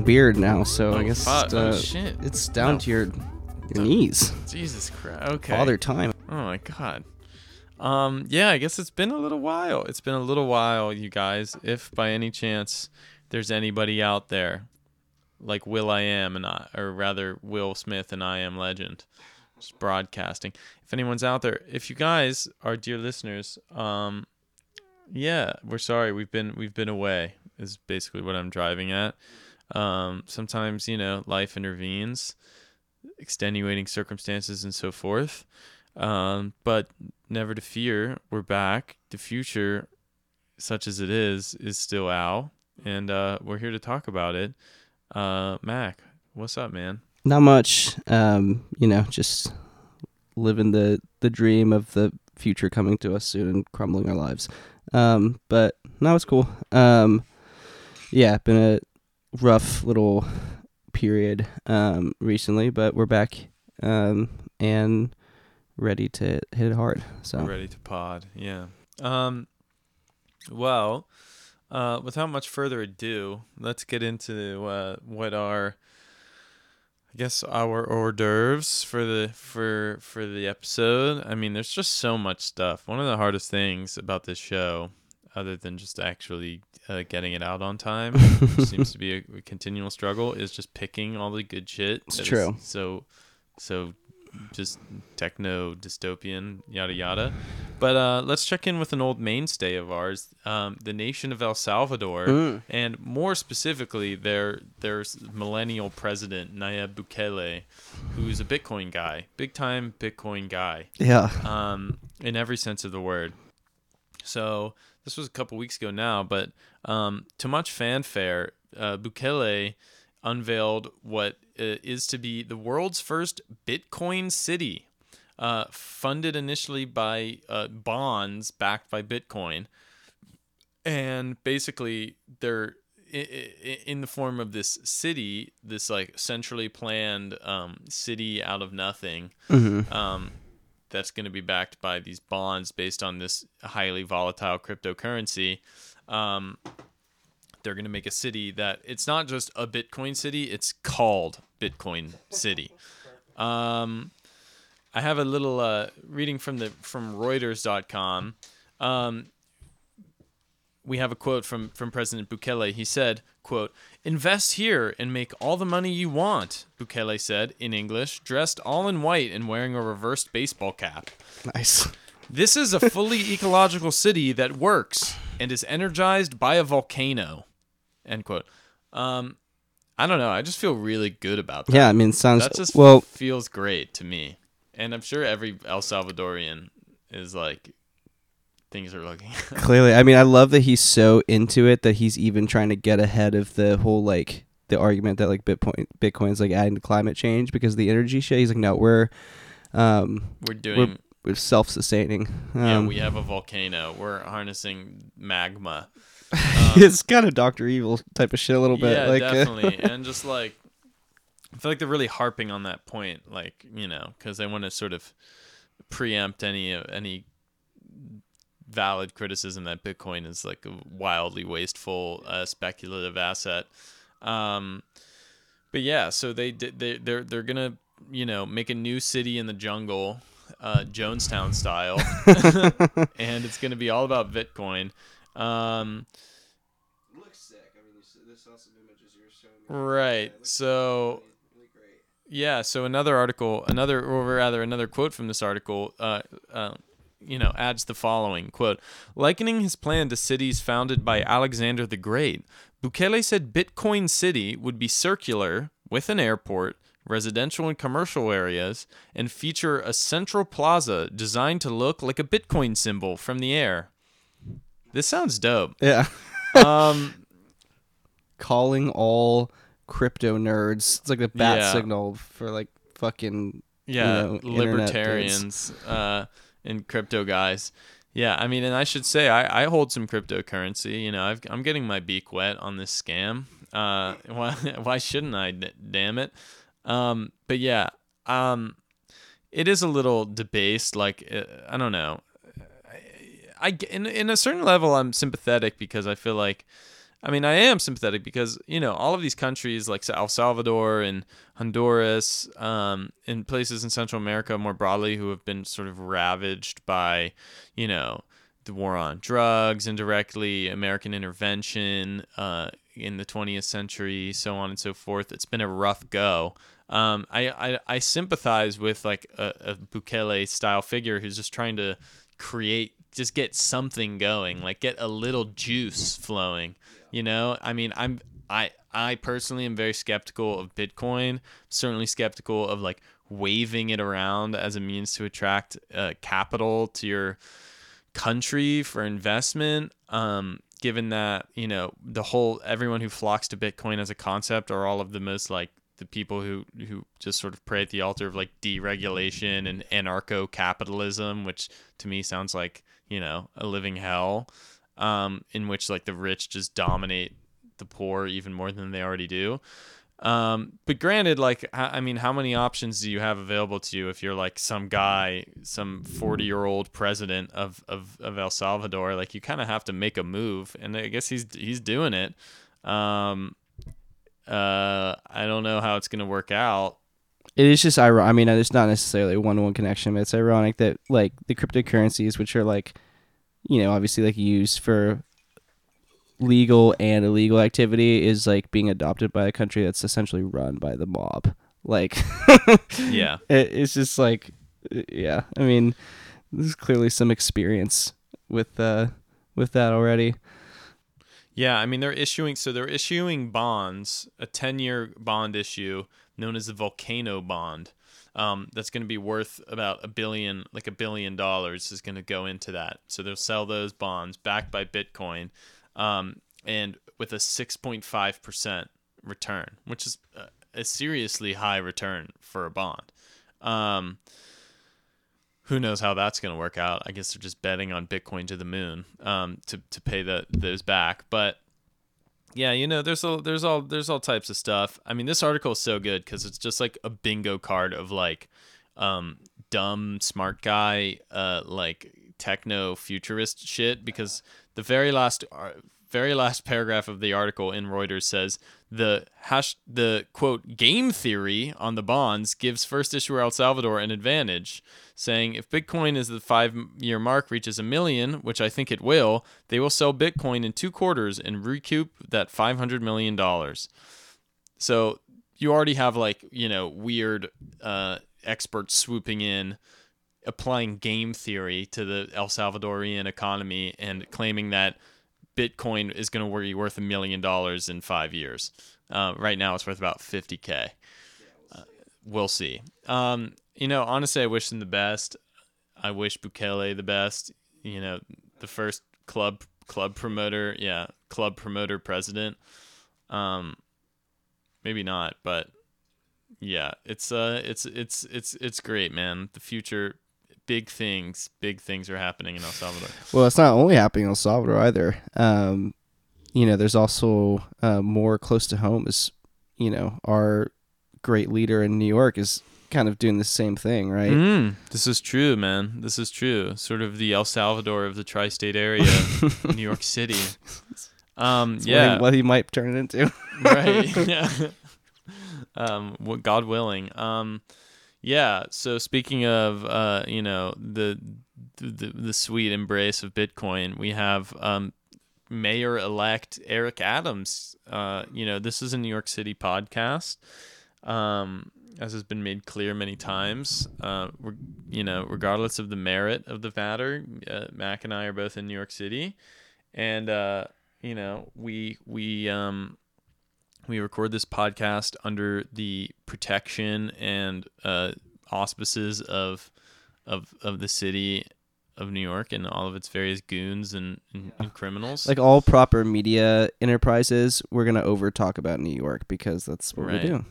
Long beard now, so Oh, I guess fuck. uh, Oh, it's down No. to your your knees. Jesus Christ. Okay. Father time. Oh my god. Um, yeah, I guess it's been a little while. It's been a little while, you guys. If by any chance there's anybody out there like Will I Am and I, or rather Will Smith and I Am Legend, just broadcasting. If anyone's out there, if you guys are dear listeners, um, yeah, we're sorry. We've been we've been away. Is basically what I'm driving at. Um, sometimes you know life intervenes, extenuating circumstances and so forth. Um, but never to fear, we're back. The future, such as it is, is still out, and uh, we're here to talk about it. Uh, Mack, what's up, man? Not much. Um, you know, just living the the dream of the future coming to us soon and crumbling our lives. Um, but no, it's cool. Um, yeah, been a rough little period um recently, but we're back um and ready to hit it hard. So Ready to pod, yeah. Um, well, uh, without much further ado, let's get into uh, what are, I guess, our hors d'oeuvres for the for for the episode. I mean, there's just so much stuff. One of the hardest things about this show, other than just actually uh, getting it out on time, which seems to be a, a continual struggle, is just picking all the good shit. It's true. So, so just techno dystopian yada yada but uh, let's check in with an old mainstay of ours um, the nation of el salvador Mm. and more specifically their their millennial president nayib bukele who's a bitcoin guy big time bitcoin guy yeah. um, in every sense of the word. So this was a couple weeks ago now, but um, to much fanfare, uh, Bukele unveiled what uh, is to be the world's first Bitcoin city, uh, funded initially by uh, bonds backed by Bitcoin, and basically they're in the form of this city, this like centrally planned um, city out of nothing. Hmm um, that's going to be backed by these bonds based on this highly volatile cryptocurrency. Um, they're going to make a city that it's not just a Bitcoin city; it's called Bitcoin City. Um, I have a little uh, reading from the from Reuters.com. Um, we have a quote from from President Bukele. He said, "quote Invest here and make all the money you want." Bukele said in English, dressed all in white and wearing a reversed baseball cap. Nice. This is a fully ecological city that works and is energized by a volcano. End quote. Um, I don't know. I just feel really good about that. Yeah, I mean, it sounds That just well. feels great to me. And I'm sure every El Salvadorian is like, things are looking. Clearly, I mean, I love that he's so into it that he's even trying to get ahead of the whole like the argument that like Bitcoin Bitcoin's like adding to climate change because the energy shit. He's like, no, we're um We're doing. we're self sustaining. Um, yeah, we have a volcano. We're harnessing magma. it's kind of Doctor Evil type of shit a little bit. Yeah, like, uh, definitely. and just like, I feel like they're really harping on that point, like you know, because they want to sort of preempt any any valid criticism that Bitcoin is like a wildly wasteful, uh, speculative asset. Um, but yeah, so they did. They they're they're gonna you know make a new city in the jungle, uh, Jonestown style, and it's gonna be all about Bitcoin. Um, looks sick. I mean, this saw some images you were showing Right. So yeah. So another article, another, or rather, another quote from this article, uh, uh, you know, adds the following quote: likening his plan to cities founded by Alexander the Great. Bukele said Bitcoin City would be circular with an airport, residential and commercial areas, and feature a central plaza designed to look like a Bitcoin symbol from the air. This sounds dope. Yeah. Um, Calling all crypto nerds. It's like the bat Yeah. signal for like fucking yeah, know, libertarians uh, and crypto guys. Yeah, I mean, and I should say I, I hold some cryptocurrency. You know, I've, I'm getting my beak wet on this scam. Uh, why why shouldn't I? Damn it. Um, but yeah, um, it is a little debased. Like uh, I don't know. I, I in in a certain level I'm sympathetic because I feel like I mean I am sympathetic because you know all of these countries like El Salvador and Honduras um in places in Central America more broadly who have been sort of ravaged by you know the war on drugs indirectly American intervention uh in the 20th century so on and so forth. It's been a rough go. Um, I, I, I sympathize with like a, a Bukele style figure who's just trying to create just get something going like get a little juice flowing you know i mean i'm i i personally am very skeptical of bitcoin certainly skeptical of like waving it around as a means to attract uh, capital to your country for investment. Um given that you know the whole everyone who flocks to bitcoin as a concept are all of the most like the people who who just sort of pray at the altar of like deregulation and anarcho capitalism which to me sounds like you know a living hell um in which like the rich just dominate the poor even more than they already do. Um but granted like i mean how many options do you have available to you if you're like some guy some 40 year old president of of, of el salvador? Like you kind of have to make a move and i guess he's he's doing it. Um uh i don't know how it's gonna work out. It is just ironic. I mean, it's not necessarily a one-to-one connection, but it's ironic that like the cryptocurrencies, which are like, you know, obviously like used for legal and illegal activity, is like being adopted by a country that's essentially run by the mob. Like, yeah it, it's just like, yeah. I mean, there's clearly some experience with uh with that already. Yeah, I mean they're issuing so they're issuing bonds, a 10-year bond issue known as the Volcano bond. Um, that's going to be worth about a billion, like a billion dollars, is going to go into that. So they'll sell those bonds backed by Bitcoin, um, and with a 6.5 percent return, which is a, a seriously high return for a bond. Um, who knows how that's going to work out? I guess they're just betting on Bitcoin to the moon um, to to pay the those back. But yeah, you know, there's all there's all there's all types of stuff. I mean, this article is so good because it's just like a bingo card of like um, dumb smart guy uh, like techno futurist shit. Because the very last uh, very last paragraph of the article in Reuters says the hash the quote game theory on the bonds gives first issuer El Salvador an advantage, saying if Bitcoin is the five year mark reaches a million, which I think it will, they will sell Bitcoin in two quarters and recoup that five hundred million dollars. So you already have like you know weird uh, experts swooping in applying game theory to the El Salvadorian economy and claiming that Bitcoin is going to be worth a million dollars in five years. Uh, right now, it's worth about 50k. Uh, we'll see. Um, you know, honestly, I wish them the best. I wish Bukele the best. You know, the first club club promoter, yeah, club promoter president. Um, maybe not, but yeah, it's uh, it's it's it's it's great, man. The future, big things, big things are happening in El Salvador. Well, it's not only happening in El Salvador either. Um, you know, there's also uh, more close to home is, you know, our great leader in New York is kind of doing the same thing, right? Mm, this is true, man. This is true. Sort of the El Salvador of the tri-state area, New York City. Um, It's yeah, what he, what he might turn it into. right. Yeah. um, what God willing. Um, yeah. So speaking of, uh, you know, the, the the sweet embrace of Bitcoin, we have um, Mayor-elect Eric Adams. Uh, you know, this is a New York City podcast. Um, as has been made clear many times, uh, re- you know, regardless of the merit of the matter, uh, Mack and I are both in New York City, and uh, you know, we we um, we record this podcast under the protection and uh, auspices of of of the city of New York and all of its various goons and, and, and criminals. Like all proper media enterprises, we're gonna over talk about New York because that's what Right. we do.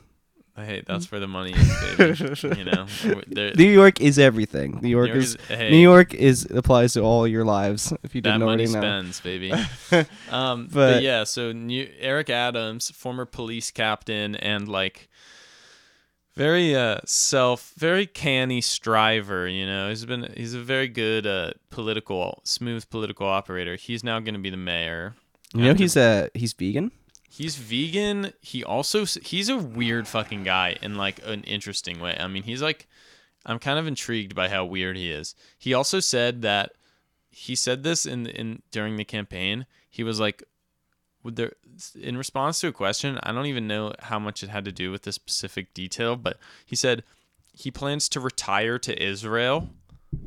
Hey, that's where the money is, baby. you know, New York is everything. New York, is, hey, New York is applies to all your lives. If you didn't already know. spends, baby. um, but, But- yeah, so new, Eric Adams, former police captain, and like very uh self, very canny striver. You know, he's been he's a very good uh political, smooth political operator. He's now going to be the mayor. You know he's a he's vegan. He's vegan. He also he's a weird fucking guy in like an interesting way. I mean, he's like I'm kind of intrigued by how weird he is. He also said that he said this in in during the campaign. He was like would there in response to a question, I don't even know how much it had to do with this specific detail, but he said he plans to retire to Israel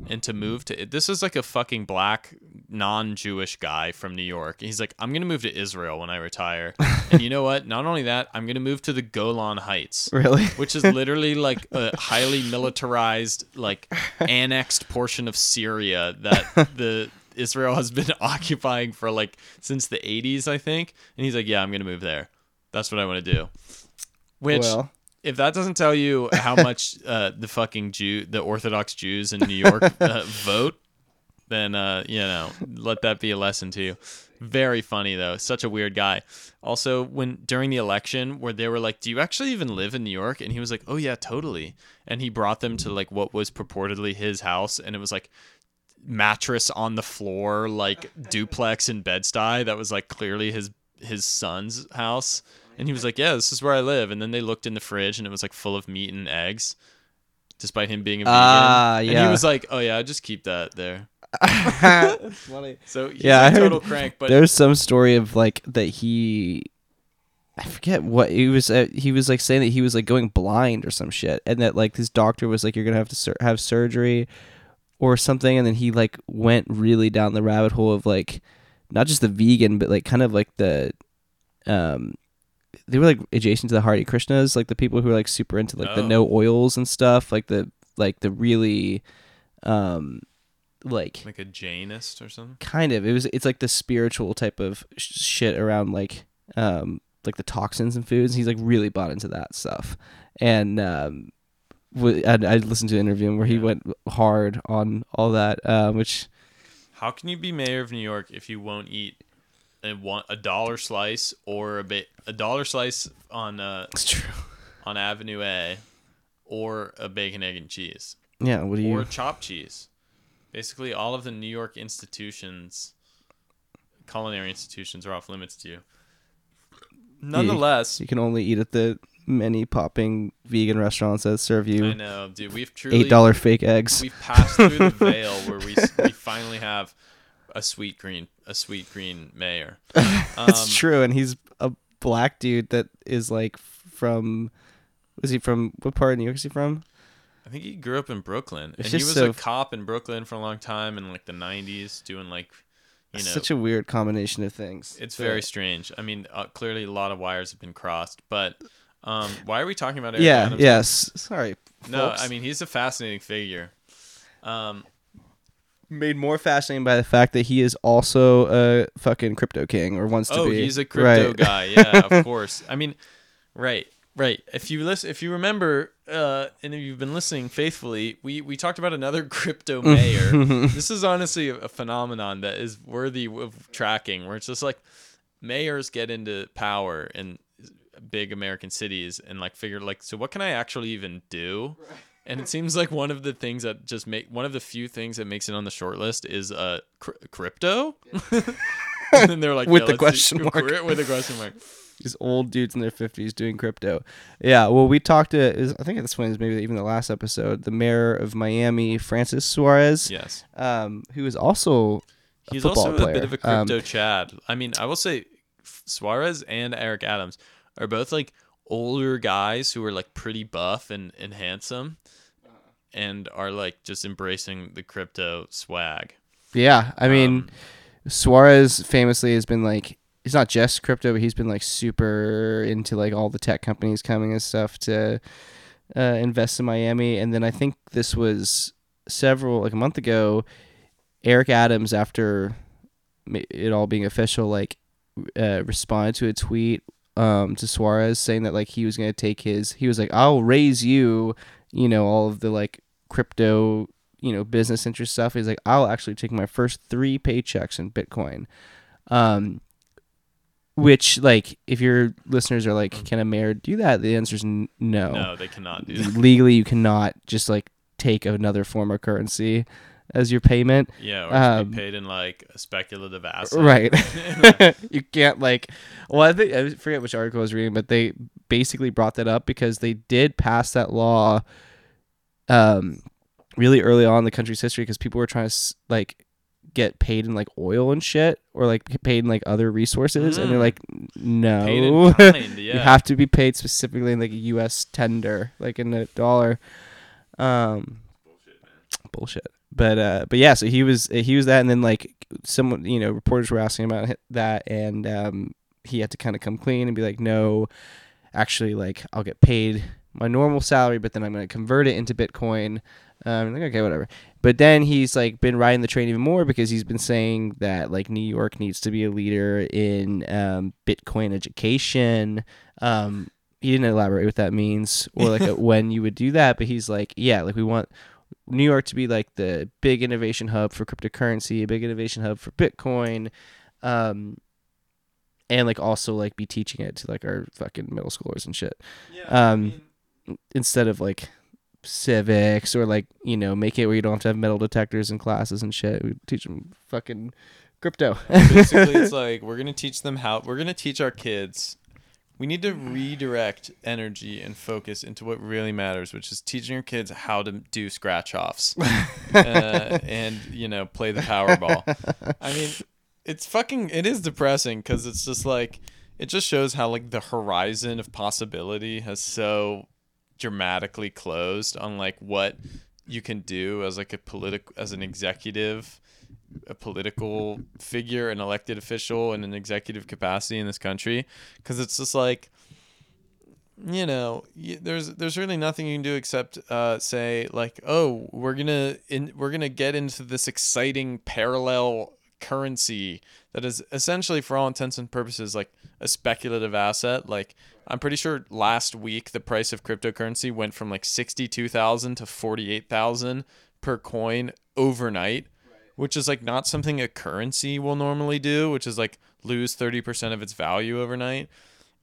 and to move to this is like a fucking black non-Jewish guy from New York. He's like, I'm gonna move to Israel when I retire, and you know what? Not only that, I'm gonna move to the Golan Heights, Really? which is literally like a highly militarized, like annexed portion of Syria that the Israel has been occupying for like since the 80s, I think. And he's like, "Yeah, I'm gonna move there. That's what I want to do." Which well, if that doesn't tell you how much uh, the fucking Jew, the Orthodox Jews in New York uh, vote, then uh, you know, let that be a lesson to you. Very funny though, such a weird guy. Also, when during the election, where they were like, "Do you actually even live in New York?" and he was like, "Oh yeah, totally," and he brought them to like what was purportedly his house, and it was like mattress on the floor, like duplex in Bed Stuy that was like clearly his his son's house. And he was like, "Yeah, this is where I live." And then they looked in the fridge, and it was like full of meat and eggs, despite him being a vegan. Ah, And he was like, "Oh yeah, I just keep that there." That's funny. So he's Yeah, a I heard total crank. But There's some story of like that he I forget what he was uh, he was like saying that he was like going blind or some shit and that like his doctor was like you're going to have to sur- have surgery or something and then he like went really down the rabbit hole of like not just the vegan but like kind of like the um they were like adjacent to the Hare Krishnas like the people who are like super into like the Oh. no oils and stuff like the like the really um like like a Jainist or something. kind of it was it's like the spiritual type of sh- shit around like um like the toxins and foods he's like really bought into that stuff and um w- I listened to an interview where he Yeah. went hard on all that uh, which How can you be mayor of New York if you won't eat a one a dollar slice or a bit a dollar slice on uh it's true on Avenue A, or a bacon egg and cheese, yeah what do you or chopped cheese? Basically, all of the New York institutions, culinary institutions, are off limits to you. Nonetheless, you can only eat at the many popping vegan restaurants that serve you. I you know, dude. We've truly eight dollar fake eggs we've passed through the veil where we we finally have a Sweetgreen a Sweetgreen mayor. Um, it's true and he's a black dude that is like from was he from what part of New York is he from I think he grew up in Brooklyn, It's and he was so- a cop in Brooklyn for a long time in like the '90s, doing like, you know, such a weird combination of things it's But- very strange. I mean, uh, clearly a lot of wires have been crossed, but um, why are we talking about Eric yeah Adams? yes sorry No, folks. I mean he's a fascinating figure. Um, made more fascinating by the fact that he is also a fucking crypto king or wants to be. oh, he's a crypto Right. guy. Yeah, of course. I mean, right, right. If you listen, if you remember, uh, and if you've been listening faithfully, we we talked about another crypto mayor. this is honestly a, a phenomenon that is worthy of tracking. Where it's just like mayors get into power in big American cities and like figure like, so what can I actually even do? And it seems like one of the things that just make one of the few things that makes it on the short list is uh cr- crypto. and then they're like With yeah, the let's do- question mark. with a question mark. these old dudes in their 50s doing crypto yeah well we talked to was- i think this one is maybe even the last episode the mayor of miami francis suarez Yes, um, who is also a he's also player. a bit of a Um, crypto Chad. I mean, I will say Suarez and Eric Adams are both like older guys who are like pretty buff and, and handsome and are like just embracing the crypto swag. Yeah, I mean, Um, Suarez famously has been like he's not just crypto, but he's been like super into like all the tech companies coming and stuff to uh, invest in Miami. And then I think this was several like a month ago. Eric Adams, after it all being official, like uh, responded to a tweet um, to Suarez saying that like he was gonna take his. He was like, "I'll raise you," you know, all of the like crypto, you know, business interest stuff. He's like, "I'll actually take my first three paychecks in Bitcoin." Um, which like if your listeners are like, "Can a mayor do that?" The answer is n- no. No, they cannot do that. Legally, you cannot just like take another form of currency as your payment. Yeah, or Um, be paid in like a speculative asset. Right. you can't like well I think I forget which article I was reading, but they basically brought that up because they did pass that law um really early on in the country's history because people were trying to like get paid in like oil and shit or like paid in like other resources and they're Mm. like no kind, yeah. you have to be paid specifically in like a US tender like in a dollar um bullshit, man. bullshit but uh but yeah so he was he was that and then like someone you know reporters were asking about that and um he had to kind of come clean and be like no actually like I'll get paid my normal salary but then I'm going to convert it into bitcoin. Um like okay whatever. But then he's like been riding the train even more because he's been saying that like New York needs to be a leader in um bitcoin education. Um he didn't elaborate what that means or like uh, when you would do that but he's like yeah like we want New York to be like the big innovation hub for cryptocurrency, a big innovation hub for Bitcoin, um, and like also like be teaching it to like our fucking middle schoolers and shit Um, instead of like civics or like you know make it where you don't have to have metal detectors in classes and shit. We teach them fucking crypto. basically it's like we're gonna teach them how we're gonna teach our kids we need to redirect energy and focus into what really matters which is teaching your kids how to do scratch offs uh, and you know play the powerball. I mean it's fucking it is depressing because it's just like it just shows how like the horizon of possibility has so dramatically closed on like what you can do as like a political as an executive a political figure, an elected official in an executive capacity in this country, because it's just like, you know, there's there's really nothing you can do except uh, say like, oh, we're gonna in we're gonna get into this exciting parallel currency that is essentially, for all intents and purposes, like a speculative asset. Like I'm pretty sure last week the price of cryptocurrency went from like sixty two thousand to forty eight thousand per coin overnight which is like not something a currency will normally do, which is like lose 30% of its value overnight.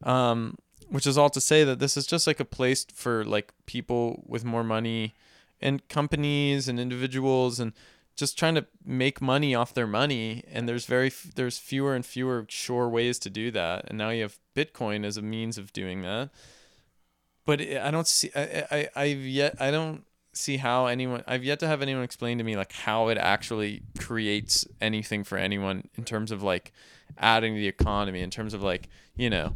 Um, which is all to say that this is just like a place for like people with more money and companies and individuals and just trying to make money off their money. And there's very there's fewer and fewer sure ways to do that. And now you have bitcoin as a means of doing that. But I don't see i i i've yet i don't see how anyone I've yet to have anyone explain to me like how it actually creates anything for anyone in terms of like adding to the economy in terms of like you know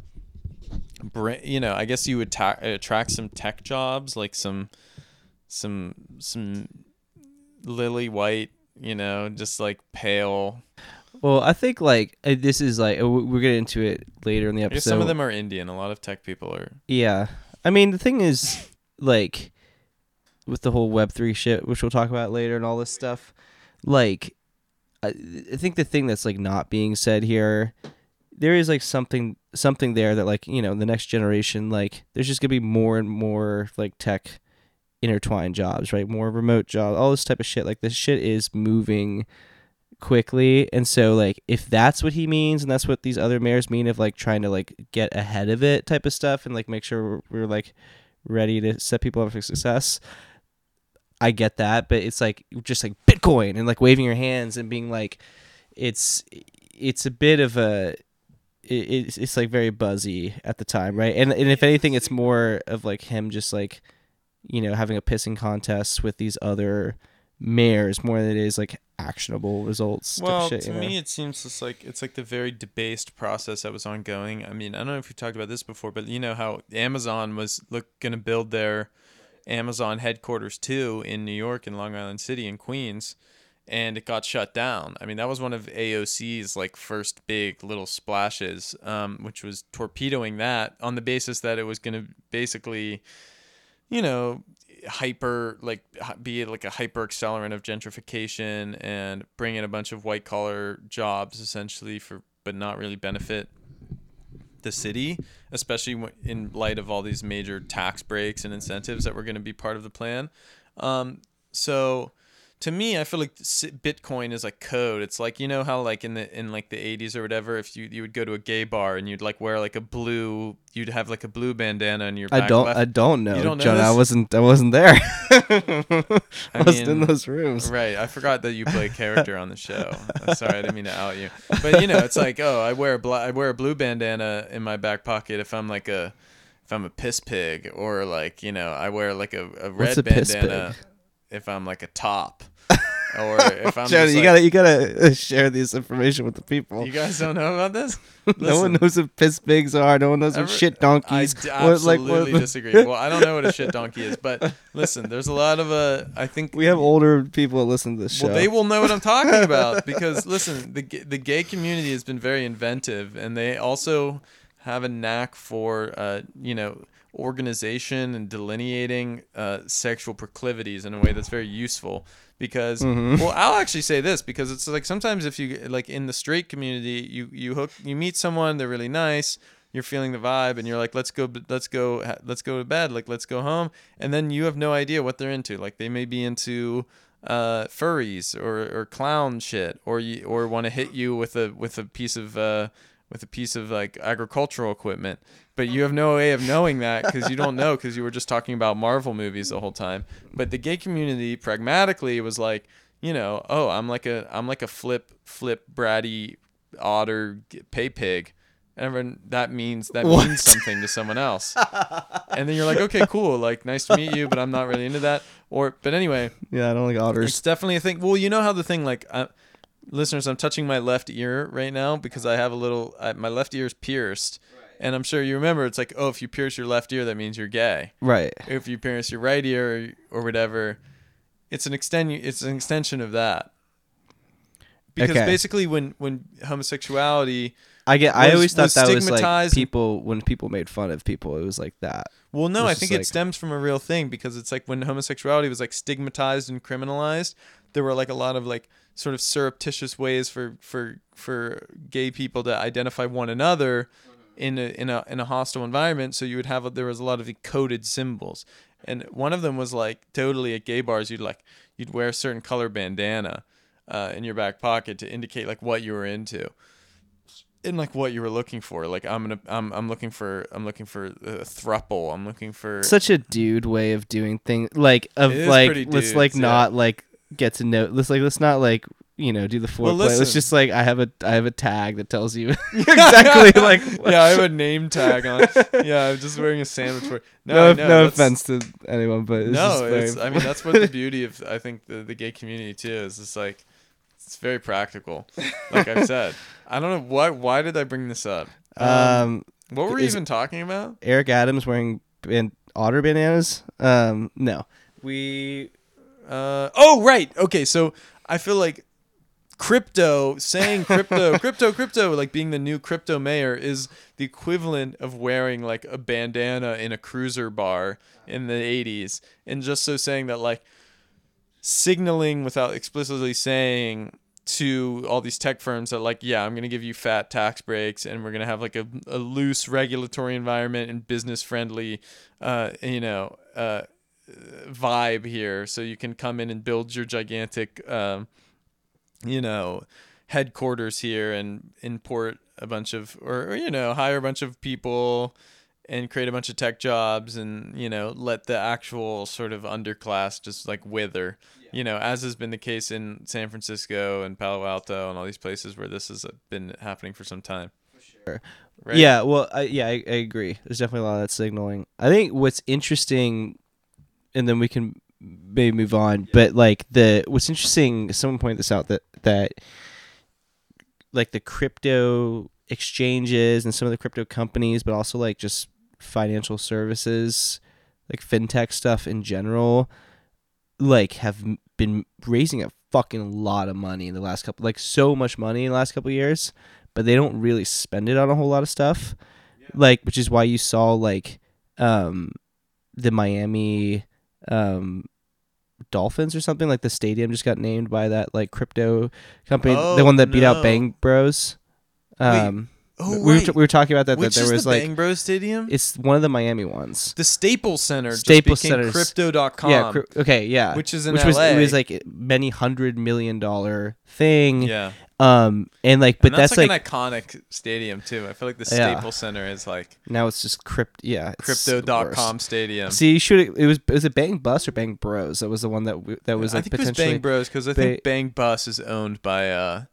bring you know I guess you would ta- attract some tech jobs like some some some lily white you know just like pale well, I think like uh, this is like uh, we- we'll get into it later in the episode. some of them are Indian a lot of tech people are Yeah. I mean, the thing is, like, with the whole Web3 shit, which we'll talk about later and all this stuff, like, I, I think the thing that's, like, not being said here, there is, like, something, something there that, like, you know, the next generation, like, there's just to be more and more, like, tech intertwined jobs, right? More remote jobs, all this type of shit. Like, this shit is moving quickly and so like if that's what he means and that's what these other mayors mean of like trying to like get ahead of it type of stuff and like make sure we're, we're like ready to set people up for success i get that but it's like just like bitcoin and like waving your hands and being like it's it's a bit of a it's, it's like very buzzy at the time right and and if anything it's more of like him just like you know having a pissing contest with these other mayors more than it is like actionable results. Well, shit, to you know? me, it seems just like it's like the very debased process that was ongoing. I mean, I don't know if we talked about this before, but you know how Amazon was look going to build their Amazon headquarters too in New York in Long Island City in Queens, and it got shut down. I mean, that was one of AOC's like first big little splashes, um, which was torpedoing that on the basis that it was going to basically, you know, hyper like be like a hyper accelerant of gentrification and bring in a bunch of white collar jobs essentially for but not really benefit the city especially in light of all these major tax breaks and incentives that were going to be part of the plan. Um, so to me i feel like bitcoin is a code it's like you know how like in the in like the 80s or whatever if you you would go to a gay bar and you'd like wear like a blue you'd have like a blue bandana in your I don't. left I don't know, don't know John. I wasn't. I wasn't there. I, I wasn't in those rooms. Right. I forgot that you play a character on the show. Sorry, I didn't mean to out you. But you know, it's like, oh, I wear a bla- I wear a blue bandana in my back pocket if I'm like a if I'm a piss pig or like, you know, I wear like a, a red a bandana if I'm like a top. Or if I'm just you like- gotta you gotta uh, share this information with the people. You guys don't know about this? no one knows what piss pigs are. No one knows what shit I donkeys. d- what, like, absolutely what- disagree. Well, I don't know what a shit donkey is, but listen, there's a lot of uh I think we have older people that listen to this show. Well, they will know what I'm talking about because listen, the the gay community has been very inventive, and they also have a knack for uh, you know organization and delineating uh, sexual proclivities in a way that's very useful. Because Mhm. well, I'll actually say this because it's like sometimes if you like in the straight community, you you hook you meet someone, they're really nice. You're feeling the vibe, and you're like, "Let's go, let's go, let's go to bed. Like, let's go home." And then you have no idea what they're into. Like, they may be into uh, furries or, or clown shit, or you or want to hit you with a with a piece of uh, with a piece of like agricultural equipment, but you have no way of knowing that because you don't know because you were just talking about Marvel movies the whole time. But the gay community pragmatically was like, you know, oh, I'm like a I'm like a flip flip bratty otter pay pig. And everyone, that means that What? means something to someone else. and then you're like, okay, cool, like nice to meet you, but I'm not really into that. Or, but anyway, yeah, I don't like it's otters. definitely a thing. Well, you know how the thing like, uh, listeners, I'm touching my left ear right now because I have a little. Uh, my left ear is pierced, and I'm sure you remember. It's like, oh, if you pierce your left ear, that means you're gay. Right. If you pierce your right ear or, or whatever, it's an extend. It's an extension of that. Because Okay. basically, when when homosexuality I get. I was- always thought was that was like stigmatized- people when people made fun of people. It was like that. Well, no, I just think like- it stems from a real thing because it's like when homosexuality was like stigmatized and criminalized, there were like a lot of like sort of surreptitious ways for for for gay people to identify one another in a in a in a hostile environment. So you would have a, there was a lot of coded symbols, and one of them was like totally at gay bars you'd like you'd wear a certain color bandana uh, in your back pocket to indicate like what you were into and like what you were looking for. Like I'm gonna I'm I'm looking for I'm looking for a thruple. I'm looking for Such a dude way of doing things. Like of It is like pretty let's like yeah. not like get to know. Let's like let's not like you know do the foreplay. Well, Let's just like I have a I have a tag that tells you exactly like. yeah, I have a name tag on. Yeah, I'm just wearing a sandwich for. No, No, I no, offense to anyone, but it's just no, it's, I mean that's what the beauty of I think the, the gay community too is. It's like it's very practical. Like I've said, I don't know why. Why did I bring this up? Um, um what were we even talking about? Eric Adams wearing ban- otter bananas. Um no, we Uh, oh, right. Okay, so I feel like crypto saying crypto crypto crypto like being the new crypto mayor is the equivalent of wearing like a bandana in a cruiser bar in the 80s and just so saying that like signaling without explicitly saying to all these tech firms that like yeah i'm going to give you fat tax breaks and we're going to have like a, a loose regulatory environment and business friendly uh you know uh vibe here so you can come in and build your gigantic um you know headquarters here and import a bunch of or, or you know hire a bunch of people and create a bunch of tech jobs and you know let the actual sort of underclass just like wither you know as has been the case in San Francisco and Palo Alto and all these places where this has been happening for some time sure. right Yeah, well, I, yeah, I, I agree. There's definitely a lot of that signaling. I think what's interesting, and then we can maybe move on. But like the what's interesting, someone pointed this out that that like the crypto exchanges and some of the crypto companies, but also like just financial services, like fintech stuff in general, like have been raising a fucking lot of money in the last couple, like so much money in the last couple of years, but they don't really spend it on a whole lot of stuff, like which is why you saw like um the Miami um Dolphins or something like the stadium just got named by that like crypto company, the one that beat out. Bang Bros. Um, Oh, we, were we were talking about that. Which that there is was the like Bang Bros Stadium? it's one of the Miami ones. the Staples Center. Staples Center's- Crypto.com. yeah. cri- okay. Yeah. which is in which was LA. it was like many hundred million dollar thing. yeah. Um. And like, but and that's, that's, like, like, an iconic stadium too. I feel like the Yeah. Staples Center is like now it's just crypt. Yeah. Crypto.com. Stadium. See, you should. It was was it Bang Bus or Bang Bros? That was the one that w- that was I like think it was potentially Bang Bros because I Ba- think Bang Bus is owned by uh,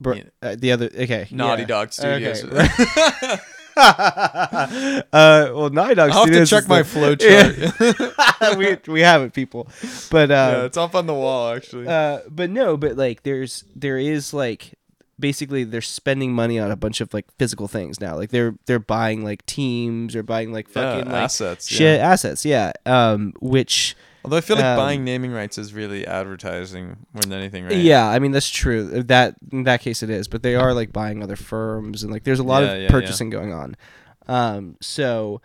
Bro- yeah. uh, the other. Okay. Naughty yeah. Dog Studios. Okay. uh, well, Naughty Dog I'll have to check my the- flow chart. we we have it, people. But uh, yeah, it's up on the wall actually. uh, but no, but like there's there is like basically they're spending money on a bunch of like physical things now. Like they're they're buying like teams or buying like yeah, fucking like assets. yeah. shit assets. Yeah. Um. Which Although I feel like Um, buying naming rights is really advertising more than anything, right? yeah, I mean that's true. That in that case it is, but they are like buying other firms and like there's a lot Yeah, of yeah, yeah. purchasing going on. Um. So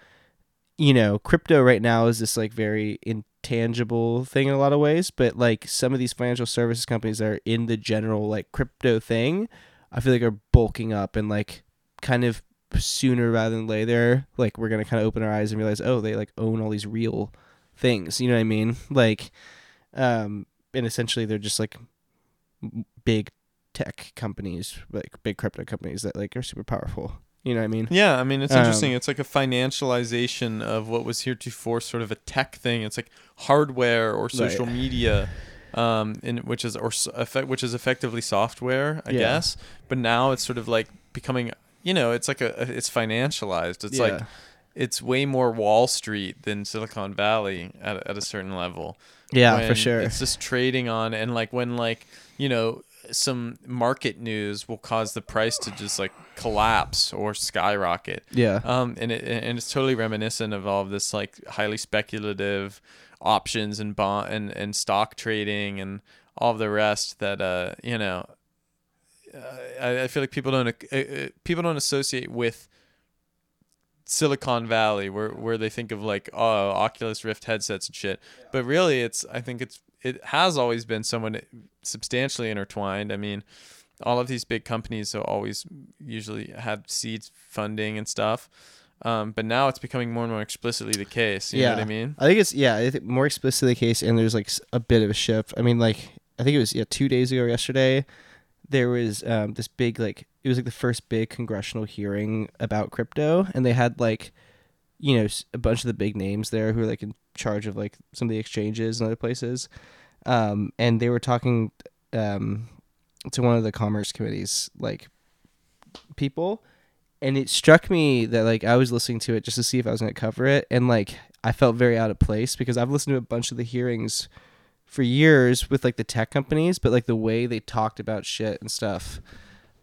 you know, crypto right now is this like very intangible thing in a lot of ways, but like some of these financial services companies that are in the general like crypto thing, I feel like are bulking up and like kind of sooner rather than later, like we're gonna kind of open our eyes and realize, oh, they like own all these real things. You know what I mean? Like, um, and essentially they're just like big tech companies, like big crypto companies that like are super powerful. You know what I mean? Yeah, I mean it's Um, interesting. it's like a financialization of what was heretofore sort of a tech thing. It's like hardware or social media, um, in which is or which is effectively software, I Yeah. guess. But now it's sort of like becoming, you know, it's like a it's financialized. It's like Yeah. It's way more Wall Street than Silicon Valley at at a certain level. Yeah, for sure. It's just trading on and like when like you know some market news will cause the price to just like collapse or skyrocket. Yeah. Um, and it and it's totally reminiscent of all of this like highly speculative options and bond and, and stock trading and all the rest that uh you know uh, I, I feel like people don't uh, uh, people don't associate with Silicon Valley where where they think of like oh Oculus Rift headsets and shit. But really it's I think it's it has always been somewhat substantially intertwined. I mean all of these big companies have always usually had seed funding and stuff. Um, but now it's becoming more and more explicitly the case. You know what I mean? I think it's yeah, I think more explicitly the case, and there's like a bit of a shift. I mean, like I think it was yeah two days ago yesterday, there was um this big like it was like the first big congressional hearing about crypto, and they had like you know a bunch of the big names there who are like in charge of like some of the exchanges and other places, um, and they were talking um to one of the commerce committees like people and it struck me that like I was listening to it just to see if I was going to cover it and like I felt very out of place because I've listened to a bunch of the hearings for years with like the tech companies but like the way they talked about shit and stuff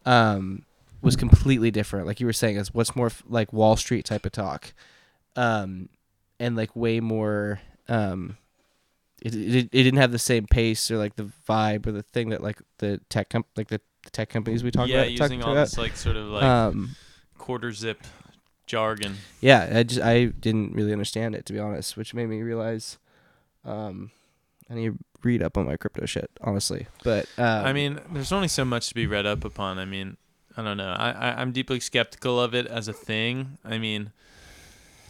um was completely different like you were saying is what's more f- like Wall Street type of talk um and like way more um it, it, it didn't have the same pace or like the vibe or the thing that like the tech com- like the, the tech companies we talk yeah about talk using all about. this like sort of like um quarter zip jargon yeah i just i didn't really understand it to be honest which made me realize um i need to read up on my crypto shit honestly but um, I mean, there's only so much to be read up upon. I mean, I don't know. I, I I'm deeply skeptical of it as a thing. I mean,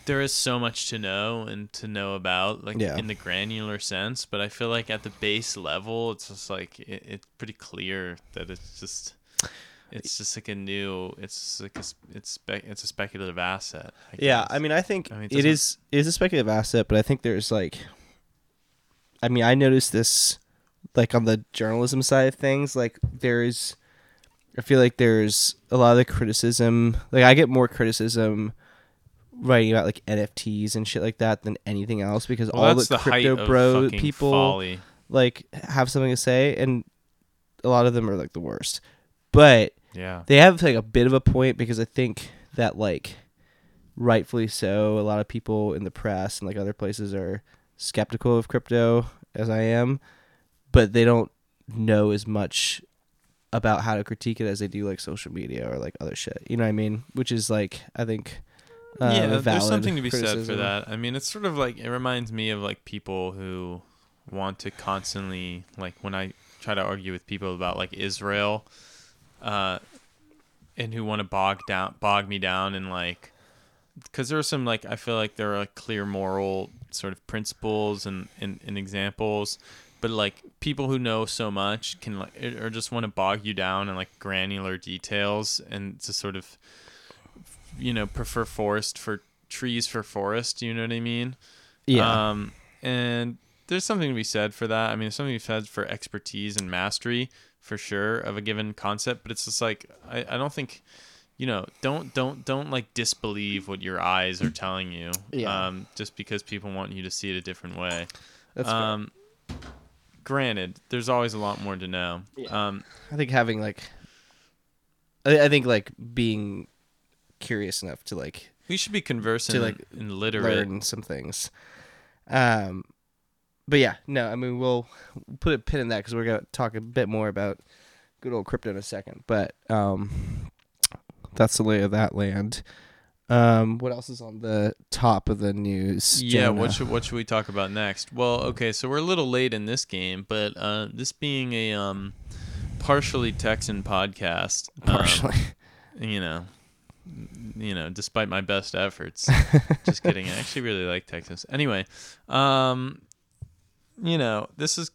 there is so much to know and to know about, like Yeah. in the granular sense. But I feel like at the base level, it's just like it, it's pretty clear that it's just. It's just like a new. It's like a, it's spe- it's a speculative asset. I yeah i mean i think I mean, it it is it is a speculative asset but i think there's like i mean i noticed this like on the journalism side of things like there's i feel like there's a lot of the criticism like i get more criticism writing about like NFTs and shit like that than anything else because Well, all the, the, crypto bro people folly. like have something to say and a lot of them are like the worst. But Yeah. they have like a bit of a point because I think that like rightfully so, a lot of people in the press and like other places are skeptical of crypto as I am, but they don't know as much about how to critique it as they do like social media or like other shit. You know what I mean? Which is like I think uh, yeah, there's something to be said for that. I mean, it's sort of like it reminds me of like people who want to constantly like when I try to argue with people about like Israel, uh, and who want to bog down, bog me down, and like because there are some like I feel like there are like clear moral sort of principles and, and, and examples, but like people who know so much can like or just want to bog you down in like granular details and to sort of you know prefer forest for trees for forest. You know what I mean? Yeah. Um, and there's something to be said for that. I mean, there's something to be said for expertise and mastery for sure of a given concept, but it's just like I, I don't think you know, don't don't don't like disbelieve what your eyes are telling you. Yeah. Um, just because people want you to see it a different way. That's fair. um granted, there's always a lot more to know. Yeah. Um I think having like I, I think like being curious enough to like we should be conversant To, like, and literate. learn some things. Um, but yeah, no, I mean we'll put a pin in that because we're gonna talk a bit more about good old crypto in a second. But um, that's the lay of that land. Um, what else is on the top of the news? Yeah, Jonah? what should what should we talk about next? Well, okay, so we're a little late in this game, but uh, this being a um, partially Texan podcast, um, partially? you know, you know, despite my best efforts, just kidding. I actually really like Texas. Anyway, um, you know, this is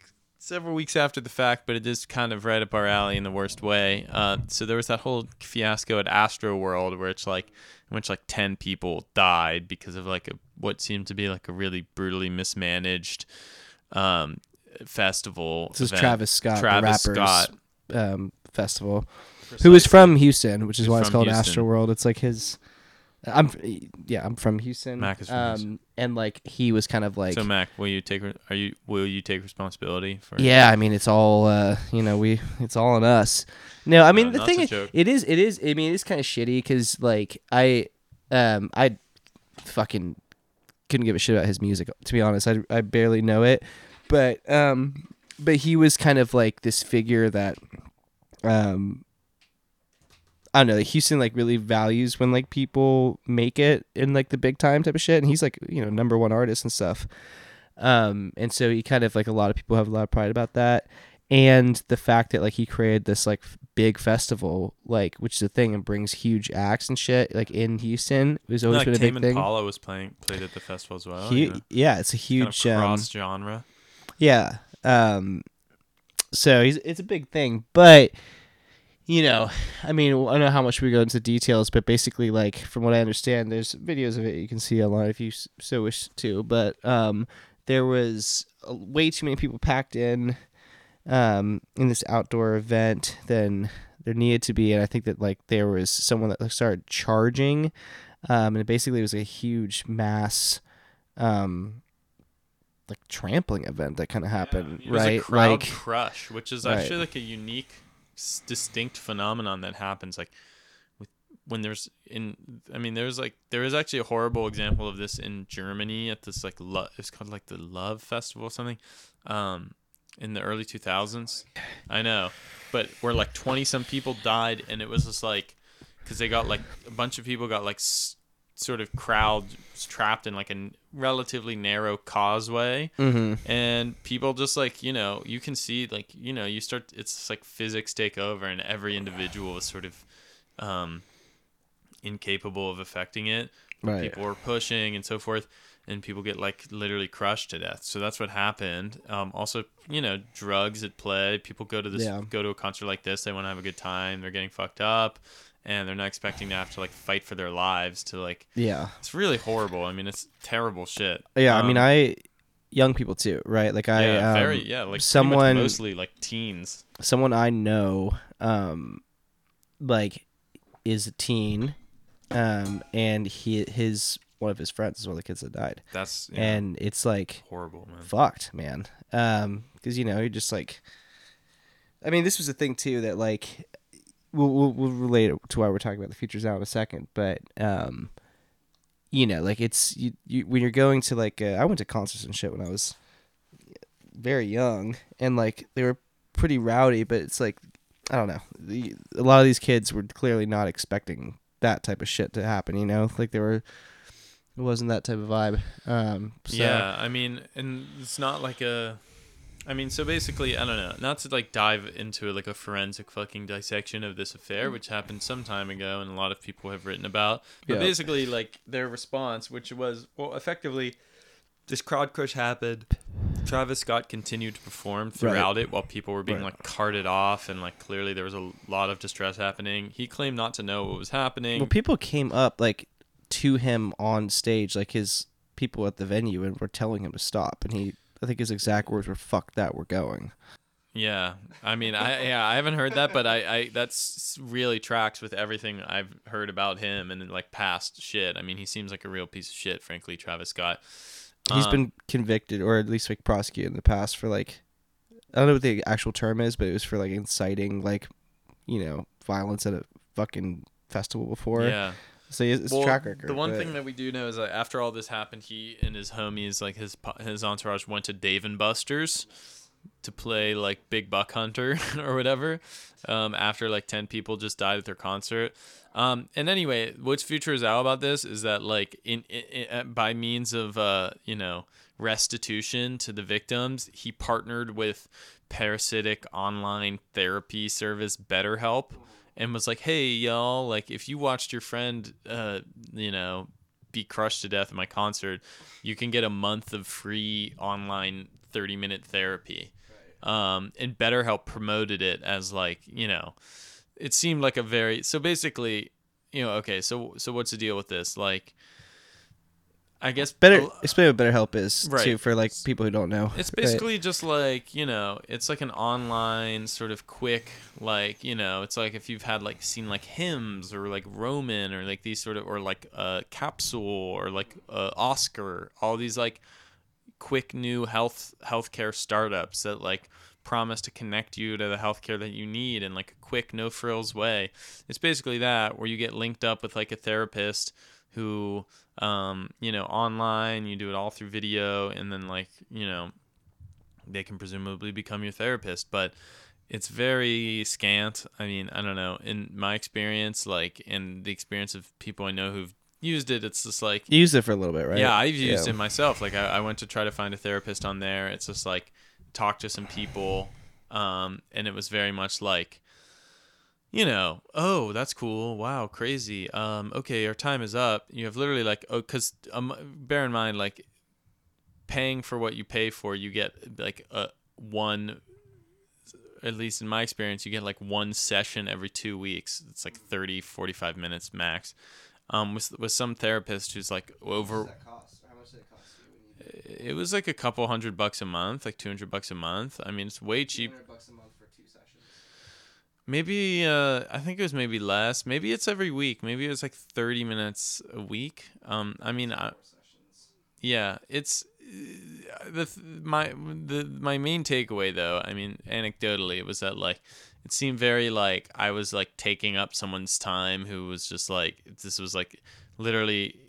several weeks after the fact, but it is kind of right up our alley in the worst way. Uh, so there was that whole fiasco at Astroworld where it's like, in which like ten people died because of like a what seemed to be like a really brutally mismanaged um, festival. this is. Travis Scott, Travis the rappers Scott. um, festival, who is from Houston, which is Who's why it's called Houston. Astroworld. It's like his. I'm yeah, I'm from Houston. Mack is from um, Houston. and like he was kind of like so Mack, will you take? Are you will you take responsibility for? Yeah, I mean it's all uh, you know, we it's all on us. No, I mean No, the thing is, it is it is I mean it's kind of shitty cuz like I um I fucking couldn't give a shit about his music to be honest. I I barely know it. But um but he was kind of like this figure that um I don't know. Houston like really values when like people make it in like the big time type of shit, and he's like you know number one artist and stuff. Um, and so he kind of like a lot of people have a lot of pride about that, and the fact that like he created this like big festival, like which is a thing and brings huge acts and shit like in Houston. Was always like been a Tame big thing. Impala was playing played at the festival as well. Hu- you know, yeah, it's a kind huge of um, genre. yeah. Um, so he's, it's a big thing, but you know, I mean, I don't know how much we go into details, but basically, like from what I understand, there's videos of it you can see online if you so wish to. But um, there was uh, way too many people packed in um, in this outdoor event than there needed to be, and I think that like there was someone that started charging, um, and it basically was a huge mass. Um, like trampling event that kind of happened, was right? crowd like crush, which is Right. actually like a unique, distinct phenomenon that happens. Like with when there's in, I mean, there's like there is actually a horrible example of this in Germany at this like lo- it's called like the Love Festival or something, um, in the early 2000s. I know, but where like 20 some people died, and it was just like because they got like a bunch of people got like s- sort of crowd trapped in like a relatively narrow causeway. Mhm. and people just like you know you can see like you know you start it's like physics take over and every individual is sort of um incapable of affecting it. Right. people are pushing and so forth and people get like literally crushed to death. So that's what happened. Um also you know drugs at play. People go to this Yeah. go to a concert like this. They want to have a good time. They're getting fucked up and they're not expecting to have to like fight for their lives to like yeah, it's really horrible i mean it's terrible shit yeah. I mean, Um, I young people too, right? Like I, yeah, um, very yeah, like someone- someone mostly like teens. someone I know, um, like is a teen, um, and he his one of his friends is one of the kids that died, That's yeah, and it's like horrible, man. fucked, man. Um, because you know you're just like, I mean, this was a thing too that like, we'll we'll, we'll relate it to why we're talking about the futures now in a second, but um, you know, like it's you, you when you're going to like, uh, I went to concerts and shit when I was very young, and like they were pretty rowdy, but it's like, I don't know, the, a lot of these kids were clearly not expecting that type of shit to happen, you know, like they were. It wasn't that type of vibe. Um, so, Yeah, I mean, and it's not like a. I mean, so basically, I don't know. Not to like dive into like a forensic fucking dissection of this affair, which happened some time ago, and a lot of people have written about. But Yeah. basically, like their response, which was well, effectively, this crowd crush happened. Travis Scott continued to perform throughout it while people were being Right. like carted off, and like clearly there was a lot of distress happening. He claimed not to know what was happening. Well, people came up like to him on stage, like his people at the venue, and were telling him to stop. And he, I think his exact words were "fuck that, we're going." Yeah, I mean, I yeah, I haven't heard that, but I, I that's really tracks with everything I've heard about him and like past shit. I mean, he seems like a real piece of shit, frankly, Travis Scott. He's Um, been convicted, or at least like prosecuted in the past for like, I don't know what the actual term is, but it was for like inciting like, you know, violence at a fucking festival before. yeah. So it's Well, track record. The one but- thing that we do know is that after all this happened, he and his homies, like his his entourage, went to Dave and Buster's to play like Big Buck Hunter or whatever. Um, after like ten people just died at their concert. Um, and anyway, what's Future is out about this is that like in, in, in by means of uh, you know restitution to the victims, he partnered with parasitic online therapy service BetterHelp and was like, "Hey y'all, like if you watched your friend uh, you know, be crushed to death at my concert, you can get a month of free online 30-minute therapy." Um, and BetterHelp promoted it as like, you know, it seemed like a very so basically, you know, okay, so so what's the deal with this? Like I guess better explain what BetterHelp is Right. too for like people who don't know. it's Right. basically just like, you know, it's like an online sort of quick like, you know, it's like if you've had like seen like Hims or like Roman or like these sort of or like uh capsule or like uh, Oscar, all these like quick new health healthcare startups that like promise to connect you to the healthcare that you need in like a quick no frills way. It's basically that where you get linked up with like a therapist who um you know online you do it all through video and then like you know they can presumably become your therapist but it's very scant i mean i don't know in my experience like in the experience of people i know who've used it it's just like You used it for a little bit, right? yeah, I've used Yeah. it myself. Like I, I went to try to find a therapist on there. It's just like talk to some people, um, and it was very much like, you know, oh, that's cool. Wow, crazy. Um, okay, our time is up. You have literally like, oh, because um, bear in mind, like, paying for what you pay for, you get like a one. At least in my experience, you get like one session every two weeks. It's like 30, 45 minutes max. Um, with with some therapist who's like over it was like a couple hundred bucks a month, like 200 bucks a month. I mean, it's way cheap. Maybe uh I think it was maybe less. Maybe it's every week. Maybe it was like 30 minutes a week. Um I mean, I, yeah, it's uh, the my the my main takeaway though, I mean, anecdotally, it was that like it seemed very like I was like taking up someone's time who was just like this was like literally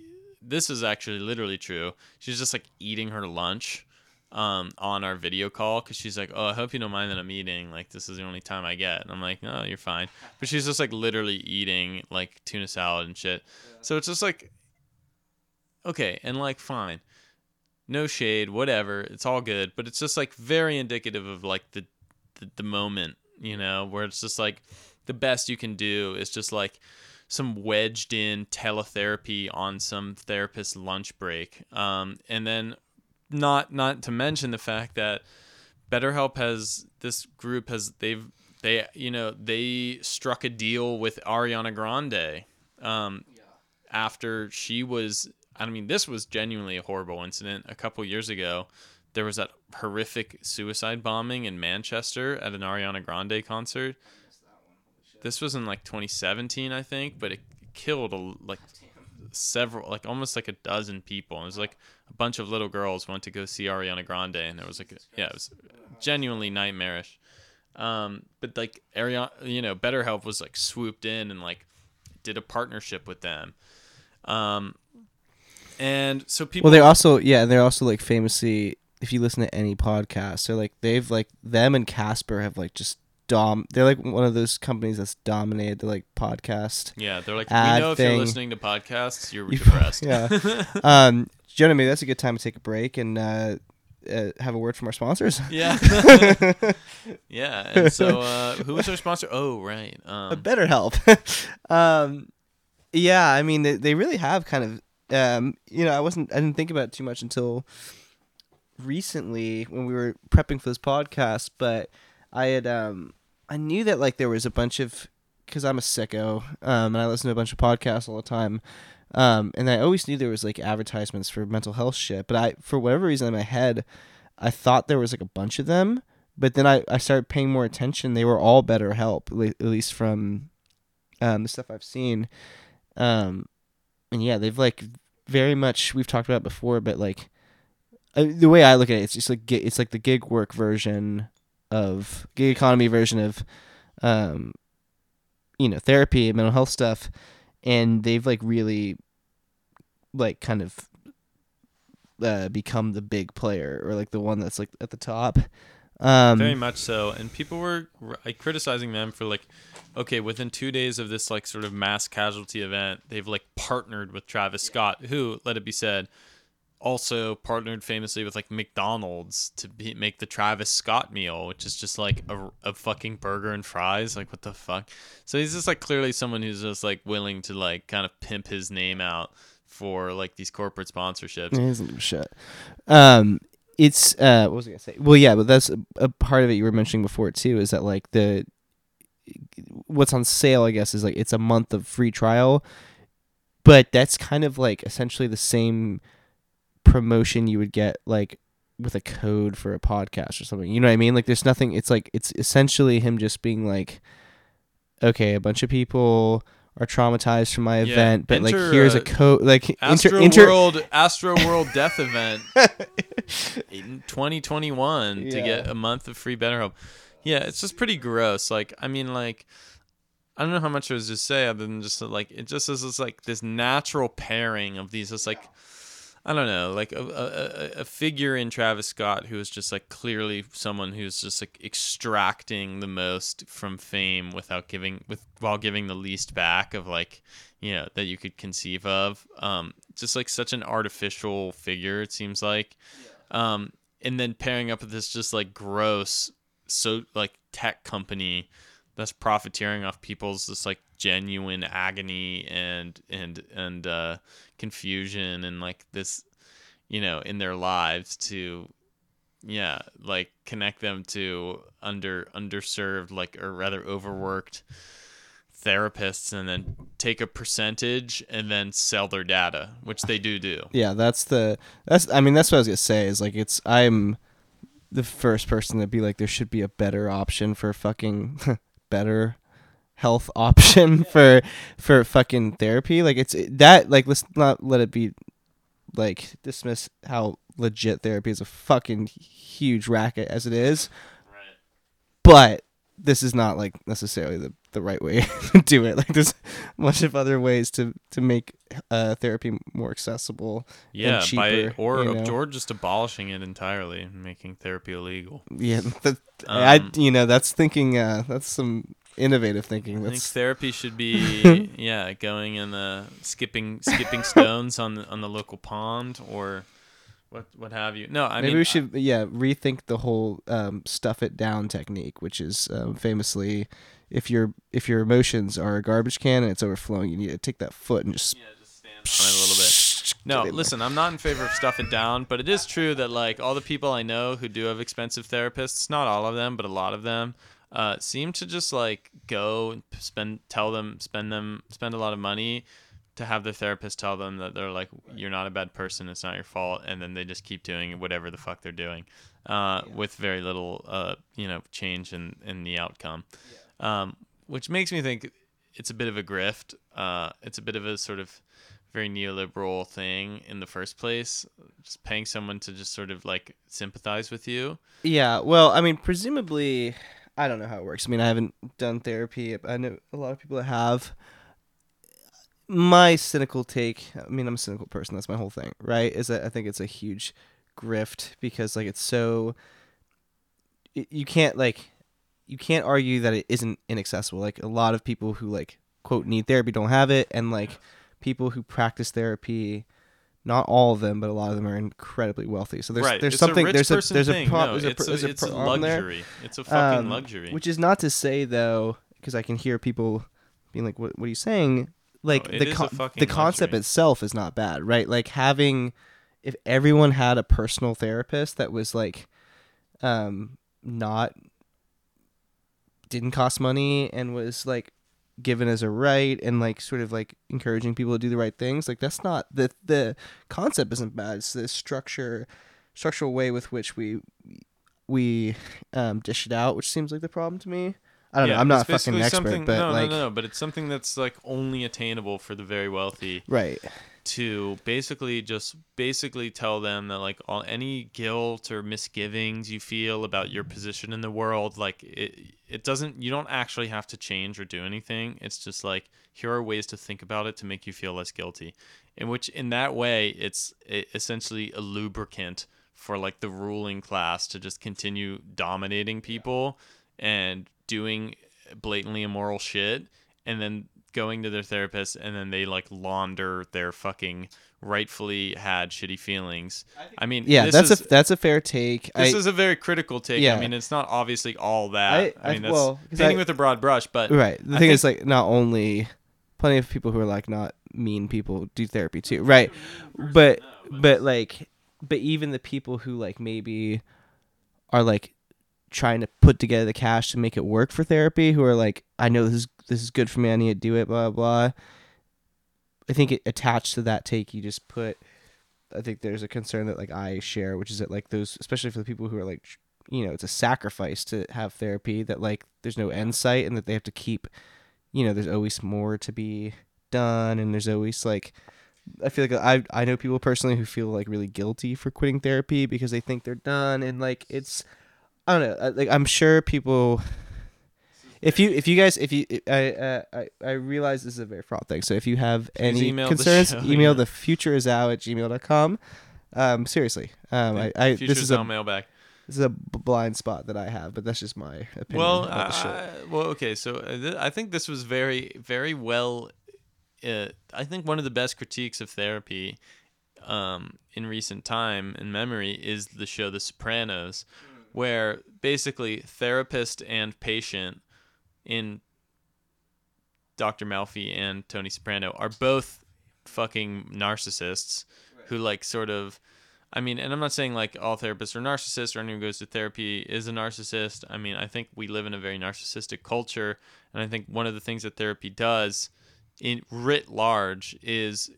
this is actually literally true. She's just like eating her lunch um on our video call cuz she's like, "Oh, I hope you don't mind that I'm eating. Like this is the only time I get." And I'm like, "No, you're fine." But she's just like literally eating like tuna salad and shit. So it's just like okay, and like fine. No shade, whatever. It's all good, but it's just like very indicative of like the the, the moment, you know, where it's just like the best you can do is just like some wedged in teletherapy on some therapist's lunch break. Um, and then not not to mention the fact that BetterHelp has this group has they've they you know they struck a deal with Ariana Grande um, after she was I mean this was genuinely a horrible incident. A couple years ago there was that horrific suicide bombing in Manchester at an Ariana Grande concert. This was in like 2017 I think but it killed a, like several, like almost like a dozen people. It was like a bunch of little girls went to go see Ariana Grande, and there was like, a, yeah, it was genuinely nightmarish. Um, but like Ariana, you know, BetterHelp was like swooped in and like did a partnership with them. Um, and so people. Well, they're also yeah, they're also like famously. If you listen to any podcast, they're like they've like them and Casper have like just dom. They're like one of those companies that's dominated the like podcast. yeah, they're like, we know if you're listening to podcasts, you're You- depressed. yeah. um, Jonah, maybe that's a good time to take a break and uh, uh, have a word from our sponsors. Yeah. yeah. And so, uh, who was our sponsor? Oh, right. Um, better help. um, yeah, I mean, they, they really have kind of. Um, you know, I wasn't. I didn't think about it too much until recently when we were prepping for this podcast. But I had. Um, I knew that like there was a bunch of because I'm a sicko. Um, and I listen to a bunch of podcasts all the time. Um, and I always knew there was like advertisements for mental health shit. But I, for whatever reason in my head, I thought there was like a bunch of them. But then I, I started paying more attention. They were all better help, at le- at least from um, the stuff I've seen. Um, and yeah, they've like very much we've talked about before, but like the way I look at it, it's just like it's like the gig work version of gig economy version of, um, you know, therapy and mental health stuff, and they've like really, like kind of. Uh, become the big player or like the one that's like at the top. Um, very much so. And people were like criticizing them for like, okay, within two days of this like sort of mass casualty event, they've like partnered with Travis Scott, who, let it be said, also partnered famously with like McDonald's to be, make the Travis Scott meal, which is just like a, a fucking burger and fries. Like, what the fuck? So he's just like clearly someone who's just like willing to like kind of pimp his name out for like these corporate sponsorships. He doesn't give a shit. Um, it's uh, what was I gonna say? Well, yeah, but that's a, a part of it you were mentioning before too. Is that like the what's on sale? I guess is like it's a month of free trial, but that's kind of like essentially the same promotion you would get like with a code for a podcast or something. You know what I mean? Like there's nothing. It's like it's essentially him just being like, okay, a bunch of people are traumatized from my Yeah, event, but enter, like here's a code like Astro inter, World Astro World Death Event in 2021 to get a month of free BetterHelp. Yeah, it's just pretty gross. Like, I mean, like, I don't know how much I was to say other than just like it just is this like this natural pairing of these just like I don't know like a, a, a- figure in Travis Scott who is just like clearly someone who's just like extracting the most from fame without giving with while giving the least back of like you know that you could conceive of. Um just like such an artificial figure it seems like. Um and then pairing up with this just like gross so like tech company that's profiteering off people's just like genuine agony and and and uh confusion and like this you know in their lives to yeah like connect them to under underserved like or rather overworked therapists and then take a percentage and then sell their data which they do do. Yeah that's the that's i mean that's what i was gonna say is like it's i'm the first person to be like there should be a better option for fucking better health option for for fucking therapy? Like it's that like let's not let it be like dismiss how legit therapy is a fucking huge racket as it is. Right. But this is not like necessarily the, the right way to do it like there's a bunch of other ways to to make uh, therapy more accessible yeah by cheaper, or you know. or just abolishing it entirely and making therapy illegal Yeah, that, I Um, you know that's thinking. Uh, that's some innovative thinking. I think therapy should be yeah going in the skipping skipping stones on the on the local pond or what what have you. No, I maybe mean we should yeah rethink the whole um, stuff it down technique, which is um, famously if your if your emotions are a garbage can and it's overflowing, you need to take that foot and just yeah, just stand on it a little bit. No, listen, I'm not in favor of stuff it down, but it is true that like all the people I know who do have expensive therapists, not all of them, but a lot of them, uh, seem to just like go and spend, tell them, spend them, spend a lot of money to have their therapist tell them that they're like, you're not a bad person, it's not your fault, and then they just keep doing whatever the fuck they're doing, uh, with very little, uh, you know, change in in the outcome, um, which makes me think it's a bit of a grift. Uh, it's a bit of a sort of very neoliberal thing in the first place. Just paying someone to just sort of like sympathize with you. Yeah, well, I mean, presumably, I don't know how it works. I mean, I haven't done therapy. I know a lot of people that have. My cynical take, I mean, I'm a cynical person. That's my whole thing, right? Is that I think it's a huge grift because, like, it's so. You can't, like, you can't argue that it isn't inaccessible. Like, a lot of people who, like, quote, need therapy don't have it. And, like, people who practice therapy, not all of them, but a lot of them are incredibly wealthy. So there's right. there's it's something a there's a there's a thing. pro- no, there's a, pro- there's a, it's a on there. luxury. It's a fucking Um, luxury. Which is not to say though, because I can hear people being like, "What, what are you saying?" Like the con- the concept luxury. itself is not bad, right? Like having, if everyone had a personal therapist that was like, um, not didn't cost money and was like given as a right and like sort of like encouraging people to do the right things like that's not the the concept isn't bad it's the structure structural way with which we we um dish it out which seems like the problem to me i don't know. Yeah, i'm not a fucking expert but no, like no, no, no, but it's something that's like only attainable for the very wealthy right. to basically just basically tell them that like all any guilt or misgivings you feel about your position in the world like it it doesn't you don't actually have to change or do anything. It's just like here are ways to think about it to make you feel less guilty. In which in that way it's essentially a lubricant for like the ruling class to just continue dominating people and doing blatantly immoral shit and then going to their therapist and then they like launder their fucking rightfully had shitty feelings. I mean, yeah this that's is, a that's a fair take this I, is a very critical take. Yeah. I mean, it's not obviously all that. I- I, I- mean, that's well, 'cause painting I- with a broad brush, but right the I thing think- is like not only plenty of people who are like not mean people do therapy too right but but like but even the people who like maybe are like trying to put together the cash to make it work for therapy who are like i know this is this is good for me. I need to do it blah blah i think it attached to that take you just put i think there's a concern that like i share which is that like those especially for the people who are like you know it's a sacrifice to have therapy that like there's no end sight and that they have to keep you know there's always more to be done and there's always like I feel like I I know people personally who feel like really guilty for quitting therapy because they think they're done and like it's I don't know like I'm sure people if you if you guys if you I uh, I I realize this is a very fraud thing so if you have any email the concerns show, email yeah. the future is out at gmail.com um seriously um I, I this is a mailbag. this is a blind spot that I have but that's just my opinion Well, about the shit. I, well, okay. So uh, th- I think this was very, very well. Uh, I think one of the best critiques of therapy, um, in recent time in memory is the show The Sopranos, where basically therapist and patient in Dr. Melfi and Tony Soprano are both fucking narcissists who like sort of I mean, and I'm not saying like all therapists are narcissists or anyone who goes to therapy is a narcissist. I mean, I think we live in a very narcissistic culture, and I think one of the things that therapy does, in writ large, is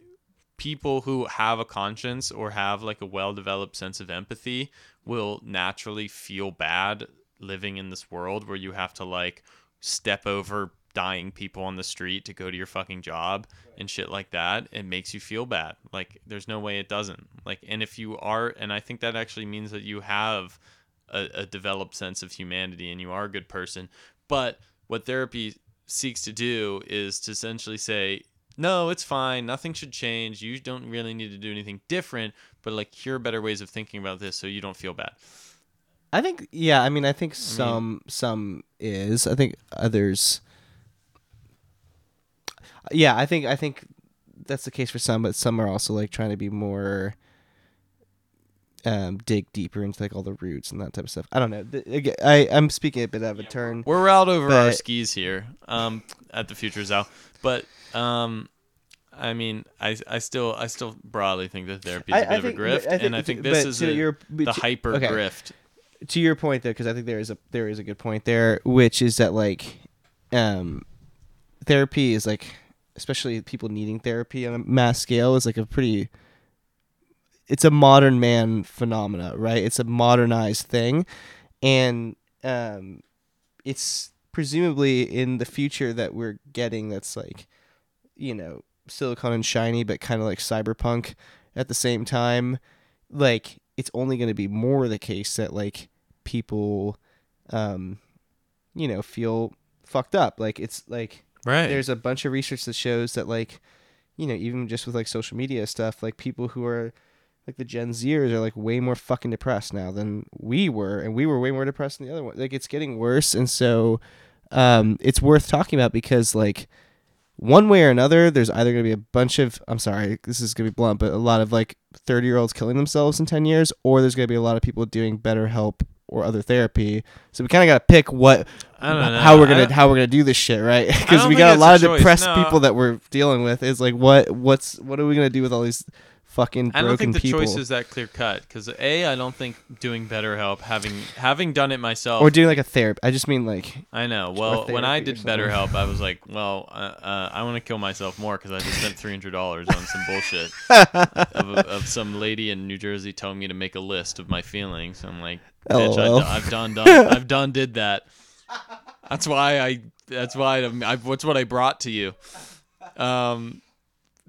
people who have a conscience or have like a well-developed sense of empathy will naturally feel bad living in this world where you have to like step over dying people on the street to go to your fucking job and shit like that. It makes you feel bad. Like there's no way it doesn't. Like and if you are and i think that actually means that you have a, a developed sense of humanity and you are a good person but what therapy seeks to do is to essentially say no it's fine. Nothing should change. You don't really need to do anything different but like here are better ways of thinking about this so you don't feel bad. I think yeah, I mean I think some some is. I think others Yeah, I think I think that's the case for some, but some are also like trying to be more um dig deeper into like all the roots and that type of stuff. I don't know. I I'm speaking a bit out of a turn. We're out over our skis here um, at the Future's Out, but um, I mean, I, I still I still broadly think that therapy is a I- bit I of a think- grift, but and I think this is a, your- the to- hyper okay. grift. to your point though because i think there is a there is a good point there which is that like um therapy is like especially people needing therapy on a mass scale is like a pretty it's a modern man phenomena right it's a modernized thing and um it's presumably in the future that we're getting that's like you know silicon and shiny, but kind of like cyberpunk at the same time, like it's only going to be more the case that like people, um, you know, feel fucked up. Like it's like Right. there's a bunch of research that shows that like you know even just with like social media stuff like people who are like the gen zers are like way more fucking depressed now than we were and we were way more depressed than the other one like it's getting worse and so um it's worth talking about because like one way or another there's either going to be a bunch of i'm sorry this is going to be blunt but a lot of like 30 year olds killing themselves in 10 years or there's going to be a lot of people doing better help or other therapy so we kind of got to pick what I don't know. how we're gonna how we're gonna do this shit, right? Because we got a lot a of choice, depressed no. people that we're dealing with. Is like, what what's what are we gonna do with all these fucking I don't think the people? choice is that clear cut because a I don't think doing BetterHelp having having done it myself. or doing like a therapy. I just mean like, I know. Well, when I did. BetterHelp, I was like, well, uh, uh, I want to kill myself more because I just spent three hundred dollars on some bullshit of, of some lady in New Jersey telling me to make a list of my feelings. I'm like, bitch, LOL. I, have done, done, I've done, did that. That's why I. That's why I, I. What's what I brought to you. Um,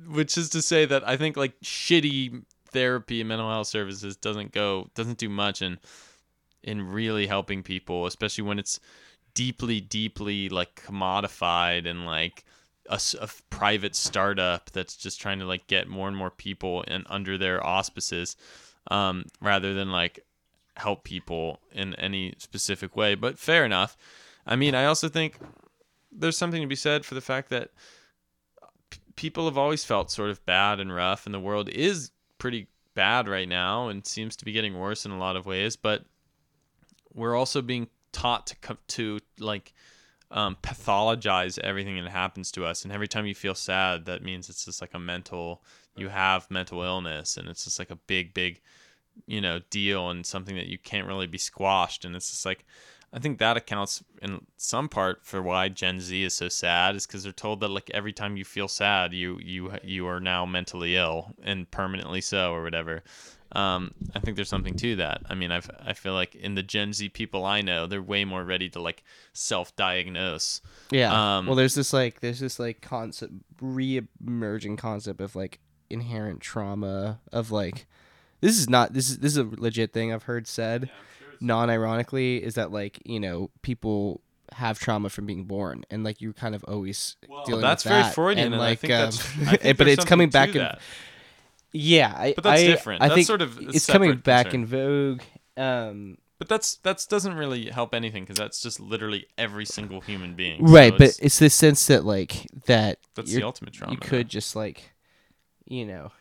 which is to say that I think like shitty therapy and mental health services doesn't go doesn't do much in in really helping people, especially when it's deeply, deeply like commodified and like a private startup that's just trying to like get more and more people in under their auspices, um, rather than like help people in any specific way. But fair enough. I mean, I also think there's something to be said for the fact that people have always felt sort of bad and rough, and the world is pretty bad right now and seems to be getting worse in a lot of ways. But we're also being taught to co- to like um, pathologize everything that happens to us, and every time you feel sad, that means it's just like a mental you have mental illness, and it's just like a big, big you know deal and something that you can't really be squashed, and it's just like. I think that accounts in some part for why Gen Z is so sad is because they're told that like every time you feel sad, you you you are now mentally ill and permanently so or whatever. Um, I think there's something to that. I mean, I've I feel like in the Gen Z people I know, they're way more ready to like self-diagnose. yeah. Um, well, there's this like there's this like concept re-emerging concept of like inherent trauma of like this is not this is this is a legit thing I've heard said. Non-ironically is that like you know people have trauma from being born and like you're kind of always dealing that's with very. Freudian, and and like um, that's. I think but it's coming back in yeah I, But that's I- different. I That's think sort of it's coming back concern. in vogue um But that's that's doesn't really help anything because that's just literally every single human being. right So but it's- it's this sense that like that that's the ultimate trauma. you could just like you know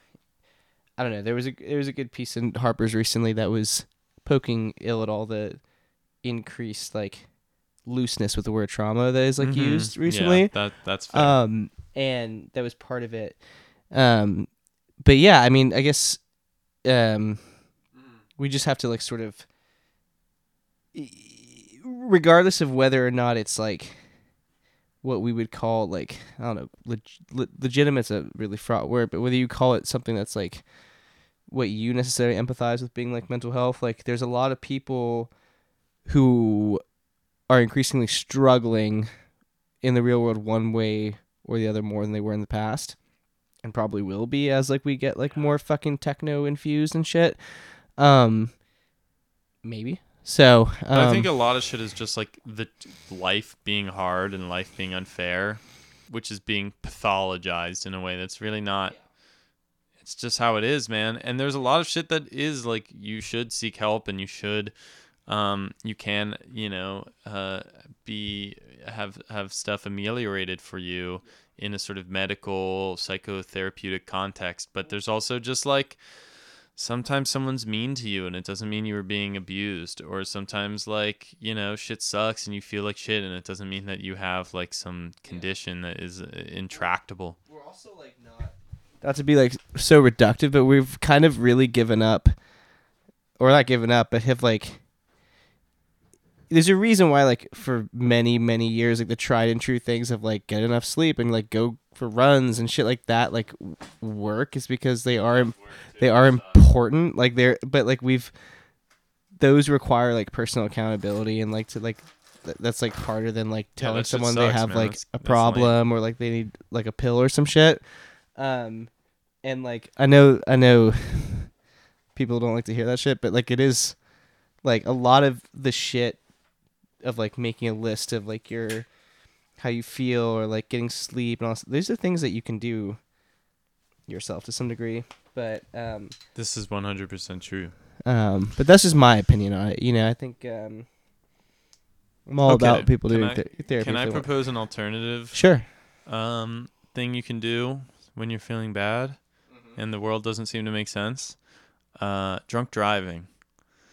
i don't know there was a there was a good piece in harper's recently that was poking ill at all the increased like looseness with the word trauma that is like Mhm. used Yeah, recently that that's fair. um and that was part of it um but yeah i mean i guess um we just have to like sort of regardless of whether or not it's like what we would call like i don't know leg- le- legitimate's a really fraught word but whether you call it something that's like what you necessarily empathize with being like mental health like there's a lot of people who are increasingly struggling in the real world one way or the other more than they were in the past and probably will be as like we get like more fucking techno infused and shit um maybe so But I um, think a lot of shit is just like the life being hard and life being unfair, which is being pathologized in a way that's really not. It's just how it is, man. And there's a lot of shit that is like you should seek help and you should, um, you can, you know, uh, be have have stuff ameliorated for you in a sort of medical psychotherapeutic context. But there's also just like sometimes someone's mean to you and it doesn't mean you were being abused or sometimes like you know shit sucks and you feel like shit and it doesn't mean that you have like some condition that is uh, intractable we're also like not to be like so reductive but we've kind of really given up or not given up but have like there's a reason why like for many many years like the tried and true things of like get enough sleep and like go for runs and shit like that like work is because they are they are important like they're but like we've those require like personal accountability and like to like th- that's like harder than like telling shit someone they have man. like That's- a problem or like they need like a pill or some shit Um, and like I know I know people don't like to hear that shit, but like it is like a lot of the shit of like making a list of like your how you feel or like getting sleep and all. These are things that you can do yourself to some degree, but um, This is 100% true. um, but that's just my opinion on it. You know, I think um, I'm all Okay, about people can doing I- th- therapy. Can I they want. propose an alternative Sure. um, thing you can do when you're feeling bad Mm-hmm. and the world doesn't seem to make sense? Uh, drunk driving.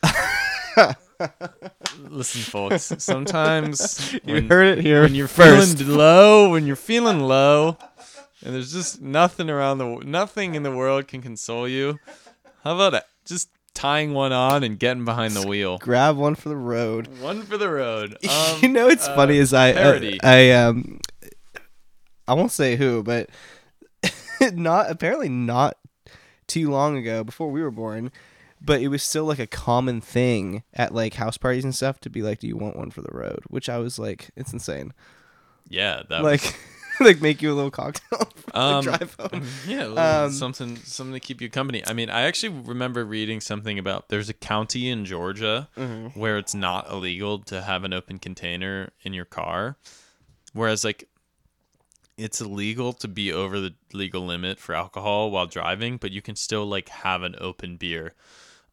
Listen, folks. Sometimes You when, heard it here when you're first. feeling low, when you're feeling low, and there's just nothing around the nothing in the world can console you. How about it? Just tying one on and getting behind the wheel. Grab one for the road. One for the road. Um, you know, it's uh, funny is I. I I um I won't say who, but not apparently not too long ago before we were born, but it was still like a common thing at like house parties and stuff to be like, "Do you want one for the road?" Which I was like, it's insane. yeah, that was- like like make you a little cocktail Um, drive home. Yeah, Um, something something to keep you company. I mean, I actually remember reading something about there's a county in Georgia Mm-hmm. where it's not illegal to have an open container in your car, whereas like it's illegal to be over the legal limit for alcohol while driving, but you can still like have an open beer.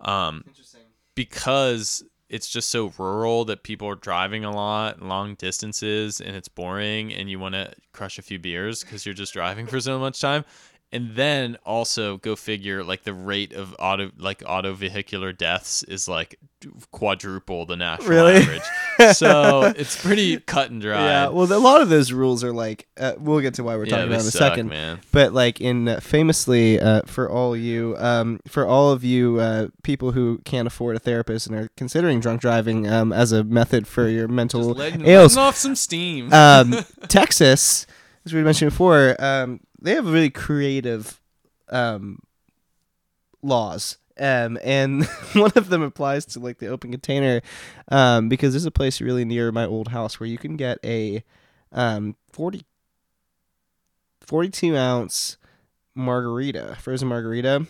Um, Interesting. because it's just so rural that people are driving a lot, long distances, and it's boring, and you want to crush a few beers because you're just driving for so much time. And then also go figure, like the rate of auto, like auto vehicular deaths is like quadruple the national Really? average. So it's pretty cut and dry. Yeah, well, a lot of those rules are like uh, we'll get to why we're talking they about in a suck, second. man. But like in uh, famously uh, for all you um, for all of you uh, people who can't afford a therapist and are considering drunk driving um, as a method for your Just mental letting, ails, letting off some steam. um, Texas, as we mentioned before, um, they have really creative um, laws. Um, and one of them applies to like the open container, um, because there's a place really near my old house where you can get a um 40 42 ounce margarita, frozen margarita,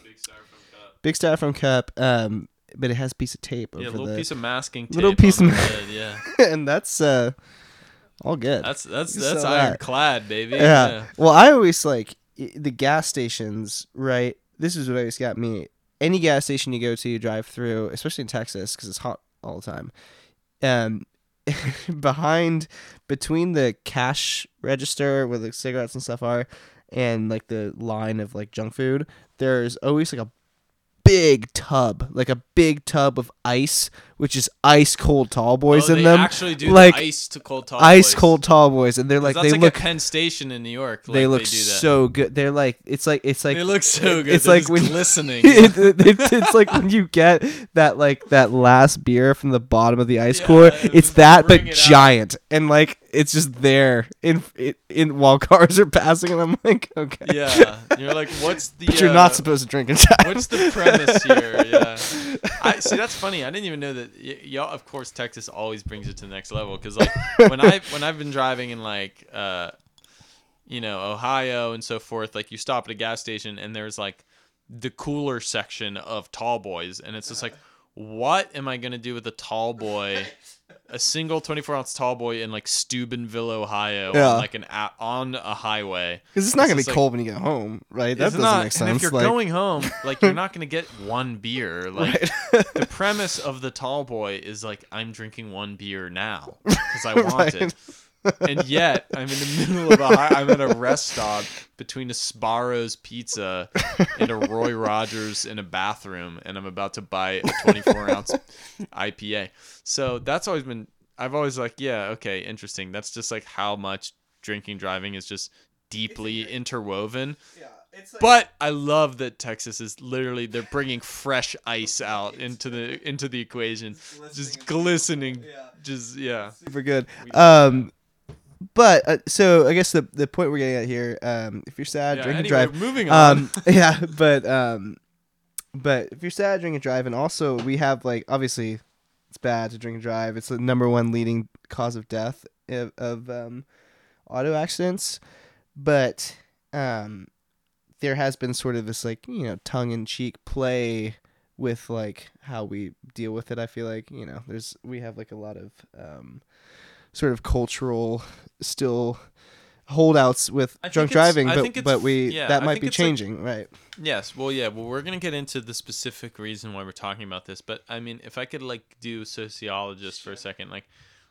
big styrofoam cup, um, but it has a piece of tape over yeah, a little the, piece of masking tape. little piece of the ma- lid, yeah. and that's uh, all good. That's that's that's that. ironclad, baby. yeah. Well, I always like the gas stations, right? This is what always got me. Any gas station you go to, you drive through, especially in Texas, because it's hot all the time. Um, behind, between the cash register where the cigarettes and stuff are, and like the line of like junk food, there's always like a big tub, like a big tub of ice, which is ice cold tall boys oh, in they them. actually do like, the ice to cold tall ice boys. cold tall boys, and they're like they like look Penn Station in New York. they like look do that. so good. They're like it's like it's like they look so good. It's They're like when glistening. it, it- it's like when you get that like that last beer from the bottom of the ice Yeah, cooler. It's that but it out. giant and like it's just there in in, in while cars are passing and I'm like okay. yeah, you're like, what's the? But you're uh, not supposed to drink and drive. What's the premise here? Yeah, I see. That's funny. I didn't even know that. Y- y'all, of course, Texas always brings it to the next level. Because like when I when I've been driving in like uh, you know, Ohio and so forth, like you stop at a gas station and there's like the cooler section of tall boys, and it's just like, what am I gonna do with a tall boy? A single 24 ounce tall boy in like Steubenville, Ohio, Yeah. on like an a- on a highway. Because it's not gonna be like- cold when you get home, right? That doesn't not, make And if you're like, going home, like you're not gonna get one beer. Like right. the premise of the tall boy is like I'm drinking one beer now because I want it, and yet I'm in the middle of a high, I'm at a rest stop between a Sbarro's pizza and a Roy Rogers in a bathroom, and I'm about to buy a 24 ounce IPA. So that's always been I've always like yeah okay interesting. That's just like how much drinking driving is just deeply interwoven. yeah, it's like, But I love that Texas is literally they're bringing fresh ice out into the into the equation, just glistening, Yeah. just yeah. super good. Um, but uh, so I guess the the point we're getting at here, um, if you're sad, yeah drink and drive. moving on. Um, yeah, but um, but if you're sad, drink and drive, and also we have like obviously it's bad to drink and drive. It's the number one leading cause of death of, of um, auto accidents. But um, there has been sort of this like you know tongue in cheek play with like how we deal with it. I feel like you know there's we have like a lot of um, sort of cultural still holdouts with I drunk driving, but but we yeah, that might be it's like- changing, right? Yes. Well, yeah. Well, we're gonna get into the specific reason why we're talking about this, but I mean, if I could like do sociologist for a second, like,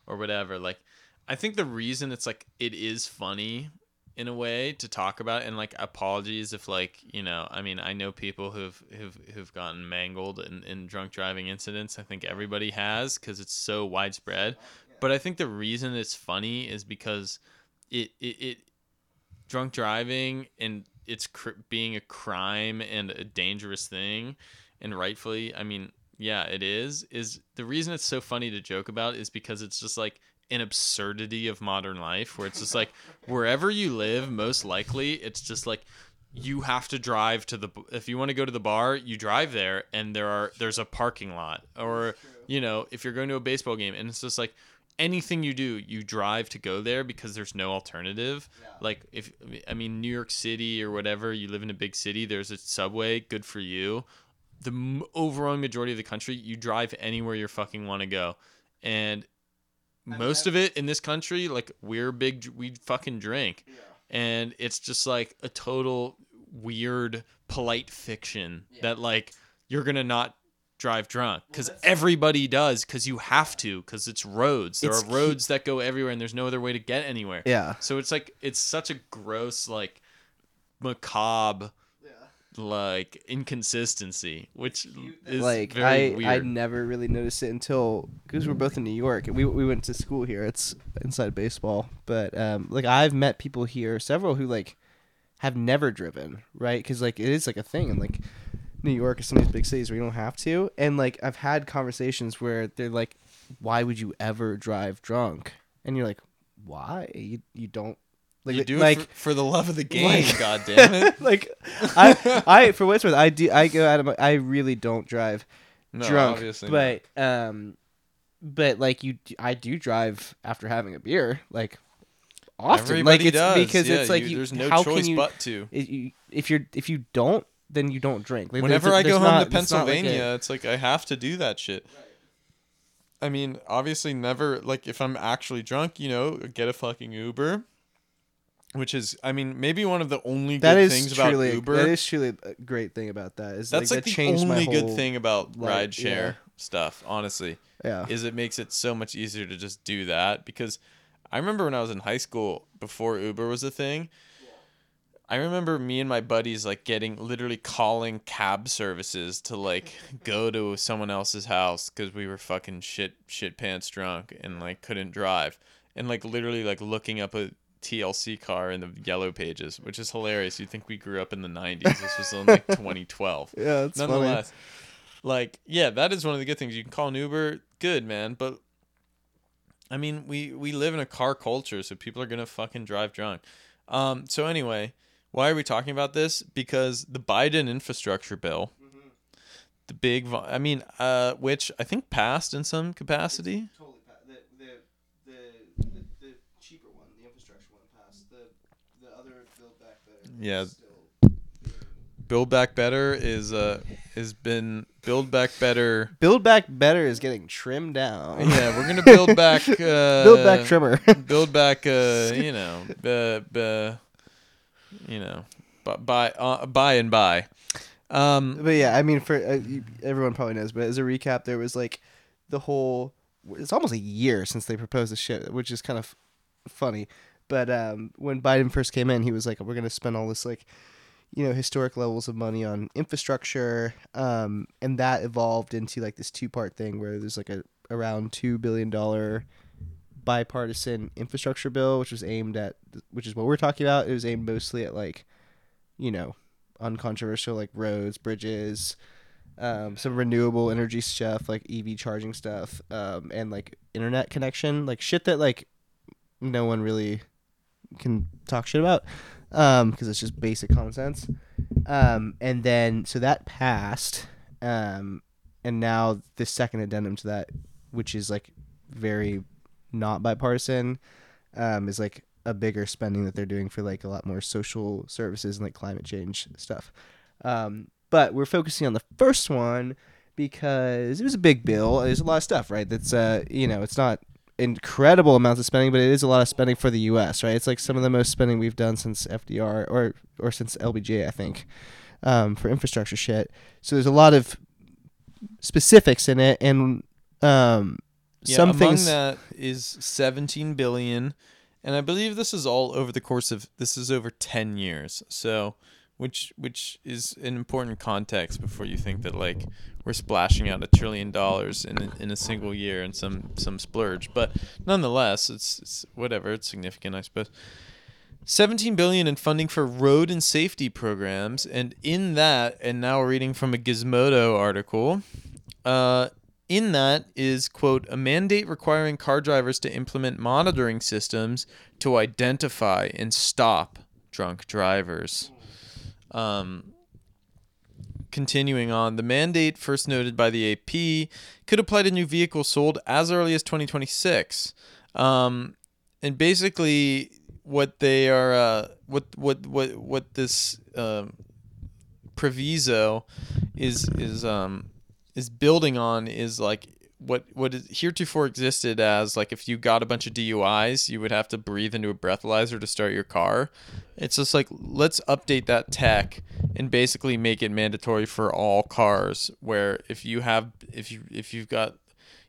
or whatever, like, I think the reason it's like it is funny in a way to talk about, and like, apologies if like you know, I mean, I know people who've who've who've gotten mangled in, in drunk driving incidents. I think everybody has because it's so widespread. But I think the reason it's funny is because it it, it drunk driving and it's cr- being a crime and a dangerous thing and rightfully i mean yeah it is is the reason it's so funny to joke about is because it's just like an absurdity of modern life where it's just like wherever you live most likely it's just like you have to drive to the if you want to go to the bar you drive there and there are there's a parking lot. Or you know if you're going to a baseball game and it's just like anything you do you drive to go there because there's no alternative. Like if i mean new york city or whatever you live in a big city there's a subway good for you. The overwhelming majority of the country you drive anywhere you fucking want to go. And most of it in this country like we're big we fucking drink. And it's just like a total weird polite fiction that like you're gonna not drive drunk because everybody does because you have to because it's roads there It's are roads that go everywhere and there's no other way to get anywhere Yeah. so it's like it's such a gross like macabre like inconsistency which is like I weird I never really noticed it until because we're both in New York. And we we went to school here. It's inside baseball, but um, like I've met people here, several who like have never driven, right? Because like it is like a thing, and like New York is some of these big cities where you don't have to, and like I've had conversations where they're like, "Why would you ever drive drunk?" And you're like, "Why? You you don't." Like, you do like, for, for the love of the game like- god damn it like I I for what's worth I do I go out of my I really don't drive no, drunk obviously but um but like you I do drive after having a beer like often Everybody like it's does. because Yeah, it's like you- you, there's no choice you, but to. it- you if you're if you don't then you don't drink Like, Whenever there's- I go home not- to it's like a- Pennsylvania, it's like I have to do that shit. I mean, obviously, never like if I'm actually drunk, you know, get a fucking Uber, which is, I mean, maybe one of the only that good is things about truly Uber. that is truly a great thing about that is That's like, like, that the only good thing about life, rideshare yeah. stuff. Honestly, yeah is it makes it so much easier to just do that because I remember when I was in high school before Uber was a thing. I remember me and my buddies like getting literally calling cab services to like go to someone else's house because we were fucking shit shit pants drunk and like couldn't drive. And like literally like looking up a TLC car in the yellow pages, which is hilarious. You'd think we grew up in the '90s. This was in like 2012 yeah it's funny. Nonetheless like yeah that is one of the good things. You can call an uber. Good man. But i mean we we live in a car culture so people are gonna fucking drive drunk. Um so anyway why are we talking about this because the biden infrastructure bill the big vo- i mean uh which i think passed in some capacity totally pa- the, the, the, the, the cheaper one, the infrastructure one passed. The the other build back better. Yeah. Still, build back better is uh has been build back better build back better is getting trimmed down. yeah we're gonna build back uh build back trimmer. build back uh you know uh, uh, you know but by uh, buy and by. um but yeah, I mean, for uh, everyone probably knows, but as a recap, there was like the whole. It's almost a year since they proposed the shit, which is kind of funny. But um, when Biden first came in, he was like, "We're gonna spend all this like." you know historic levels of money on infrastructure um, and that evolved into like this two part thing where there's like a around two billion dollar bipartisan infrastructure bill which was aimed at which is what we're talking about. It was aimed mostly at like you know uncontroversial like roads bridges um, some renewable energy stuff like ev charging stuff um, and like internet connection like shit that like no one really can talk shit about um because it's just basic common sense. Um and then so that passed um and now the second addendum to that which is like very not bipartisan um is like a bigger spending that they're doing for like a lot more social services and like climate change stuff. Um, but we're focusing on the first one because it was a big bill. There's a lot of stuff, right? That's uh, you know, it's not incredible amounts of spending, but it is a lot of spending for the U.S. Right? It's like some of the most spending we've done since FDR or or since LBJ, I think, um, for infrastructure shit. So there's a lot of specifics in it, and um, Yeah, some among things. that is 17 billion, and I believe this is all over the course of this is over 10 years. So, which which is an important context before you think that like we're splashing out a trillion dollars in a, in a single year and some some splurge. But nonetheless, it's, it's whatever. It's significant, I suppose. 17 billion in funding for road and safety programs and in that and now we're reading from a gizmodo article uh, in that is quote a mandate requiring car drivers to implement monitoring systems to identify and stop drunk drivers. Um, continuing on the mandate first noted by the ap could apply to new vehicles sold as early as 2026 um, and basically what they are uh, what what what what this um, proviso is is um is building on is like what what is heretofore existed as like if you got a bunch of DUIs you would have to breathe into a breathalyzer to start your car. It's just like let's update that tech and basically make it mandatory for all cars where if you have if you if you've got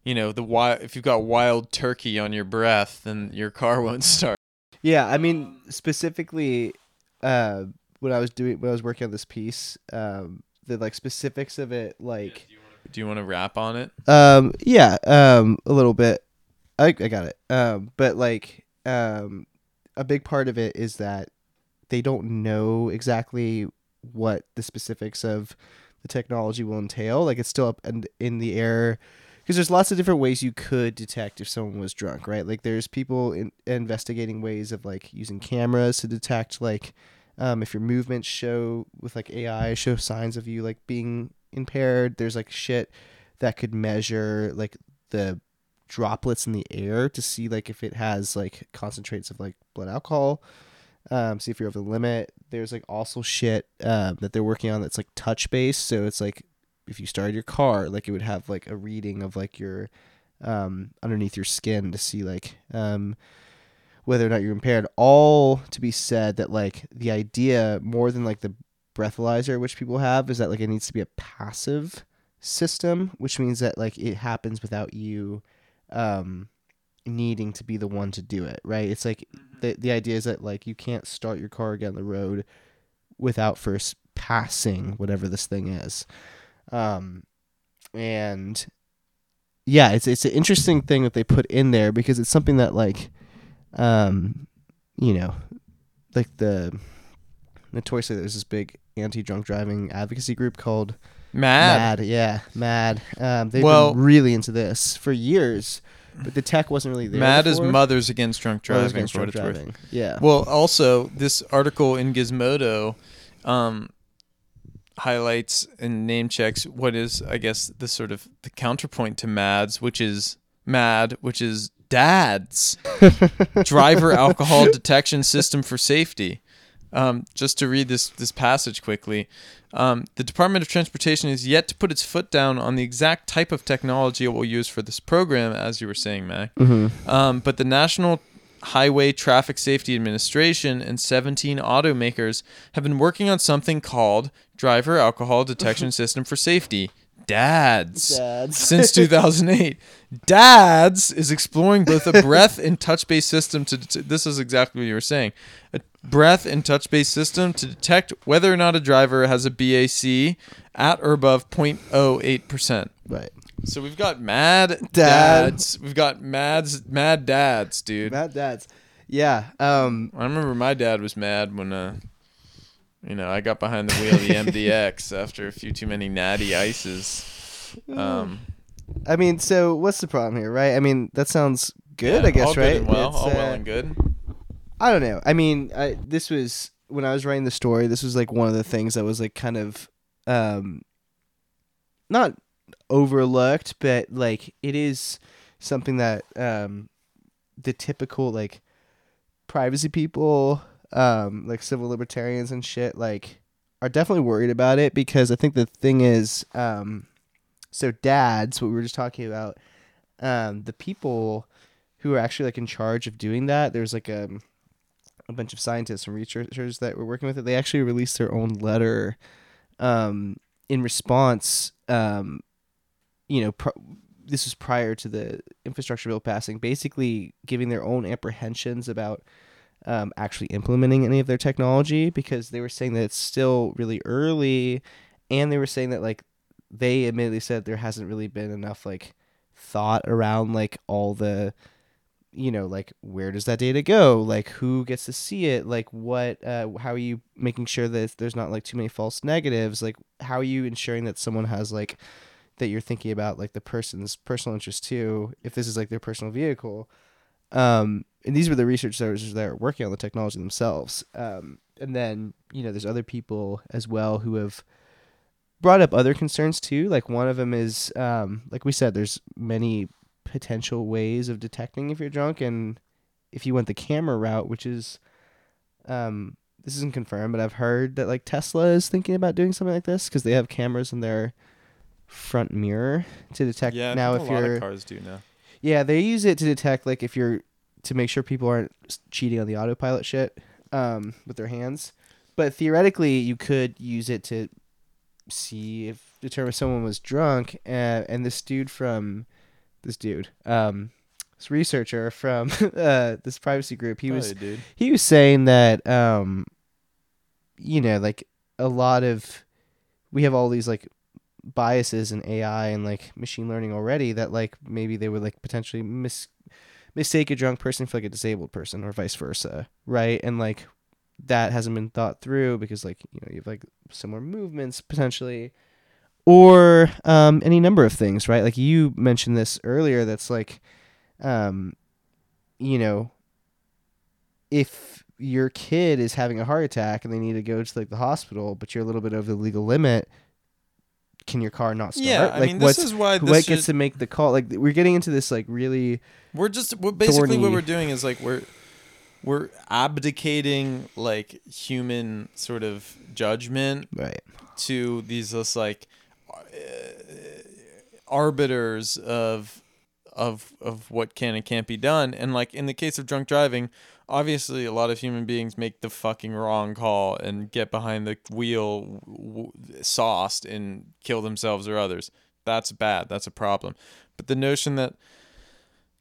you know the wild if you've got wild turkey on your breath then your car won't start. Yeah, I mean specifically uh, when I was doing when I was working on this piece, um, the like specifics of it, like do you want to rap on it um, yeah, um, a little bit. I I got it. Um, but like um, a big part of it is that they don't know exactly what the specifics of the technology will entail. Like it's still up in, in the air because there's lots of different ways you could detect if someone was drunk, right? Like there's people in, investigating ways of like using cameras to detect like um, if your movements show with like AI show signs of you like being impaired. There's like shit that could measure like the droplets in the air to see like if it has like concentrates of like blood alcohol. Um, see if you're over the limit. There's like also shit um, that they're working on that's like touch based. So it's like if you started your car, like it would have like a reading of like your um, underneath your skin to see like um, whether or not you're impaired. All to be said that like the idea more than like the breathalyzer which people have is that like it needs to be a passive system, which means that like it happens without you um, needing to be the one to do it. Right? It's like the the idea is that like you can't start your car again on the road without first passing whatever this thing is um and yeah it's it's an interesting thing that they put in there because it's something that like um you know like the notoriously there's this big anti-drunk driving advocacy group called mad, mad. Yeah mad. Um they've Well- been really into this for years but the tech wasn't really there mad is mothers against drunk Mothers driving Against for what Drunk it's worth. Yeah. Well, also this article in Gizmodo um, highlights and name checks what is, I guess, the sort of the counterpoint to MADS, which is MAD, which is DADS, Driver Alcohol Detection System for Safety. Um, just to read this this passage quickly, um, the Department of Transportation is yet to put its foot down on the exact type of technology it will use for this program, as you were saying, Mack. mm-hmm. Um, but the National Highway Traffic Safety Administration and 17 automakers have been working on something called Driver Alcohol Detection System for Safety. DADS. Dads. Since 2008, DADS is exploring both a breath and touch-based system to. Det- this is exactly what you were saying, a breath and touch-based system to detect whether or not a driver has a BAC at or above 0.08 percent. right So we've got mad Dad. dads. We've got mads, mad dads, dude. mad dads yeah um I remember my dad was mad when, uh, you know, I got behind the wheel of the MDX after a few too many natty ices. Um, I mean, so what's the problem here, right? I mean, that sounds good, yeah, I guess, all right? Good and well, It's, all well uh, and good. I don't know. I mean, I, this was when I was writing the story. This was like one of the things that was like kind of, um, not overlooked, but like it is something that um, the typical like privacy people, um, like civil libertarians and shit, like are definitely worried about it because I think the thing is, um, so dads, what we were just talking about, um, the people who are actually like in charge of doing that, there's like a a bunch of scientists and researchers that were working with it. They actually released their own letter, um, in response, um, you know, this was prior to the infrastructure bill passing, basically giving their own apprehensions about um, actually implementing any of their technology because they were saying that it's still really early, and they were saying that like they admittedly said there hasn't really been enough like thought around like all the you know like where does that data go? Like who gets to see it? Like what uh, how are you making sure that there's not like too many false negatives? Like how are you ensuring that someone has like that you're thinking about like the person's personal interest too if this is like their personal vehicle? Um and these were the researchers that are working on the technology themselves. Um and then you know there's other people as well who have brought up other concerns too. Like one of them is um like we said there's many potential ways of detecting if you're drunk and if you went the camera route which is um this isn't confirmed but i've heard that like tesla is thinking about doing something like this because they have cameras in their front mirror to detect Yeah, now if a you're of cars do now. yeah they use it to detect like if you're to make sure people aren't cheating on the autopilot shit um with their hands but theoretically you could use it to see if determine if someone was drunk and this dude from this dude um this researcher from uh this privacy group he was Probably, dude. he was saying that um you know like a lot of we have all these like biases in AI and like machine learning already that like maybe they would like potentially mis mistake a drunk person for like a disabled person or vice versa right and like that hasn't been thought through because like you know you have like similar movements potentially or um any number of things right? Like you mentioned this earlier that's like um you know if your kid is having a heart attack and they need to go to like the hospital but you're a little bit over the legal limit can your car not start? Yeah, I like mean, this is why this what should- gets to make the call? Like we're getting into this like really We're just we're basically what we're doing is like we're we're abdicating like human sort of judgment right. to these just like arbiters of of of what can and can't be done. And like in the case of drunk driving obviously a lot of human beings make the fucking wrong call and get behind the wheel w- sauced and kill themselves or others. That's bad. That's a problem. But the notion that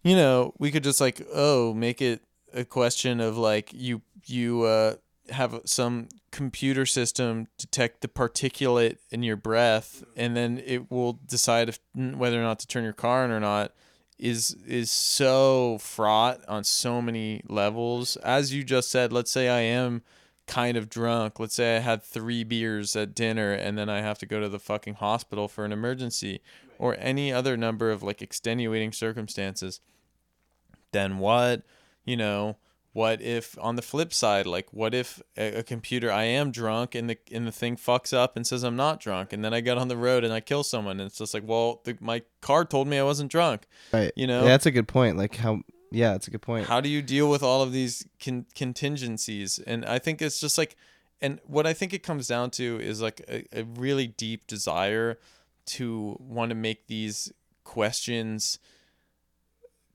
you know we could just like oh make it a question of like you you uh have some computer system detect the particulate in your breath and then it will decide if whether or not to turn your car on or not is is so fraught on so many levels. As you just said let's say i am kind of drunk. Let's say i had 3 beers at dinner and then i have to go to the fucking hospital for an emergency or any other number of like extenuating circumstances then what? You know what if on the flip side like what if a, a computer i am drunk and the and the thing fucks up and says i'm not drunk and then i get on the road and i kill someone and it's just like well the, my car told me i wasn't drunk right. You know? yeah, that's a good point like how yeah that's a good point. How do you deal with all of these con- contingencies? And i think it's just like and what i think it comes down to is like a, a really deep desire to want to make these questions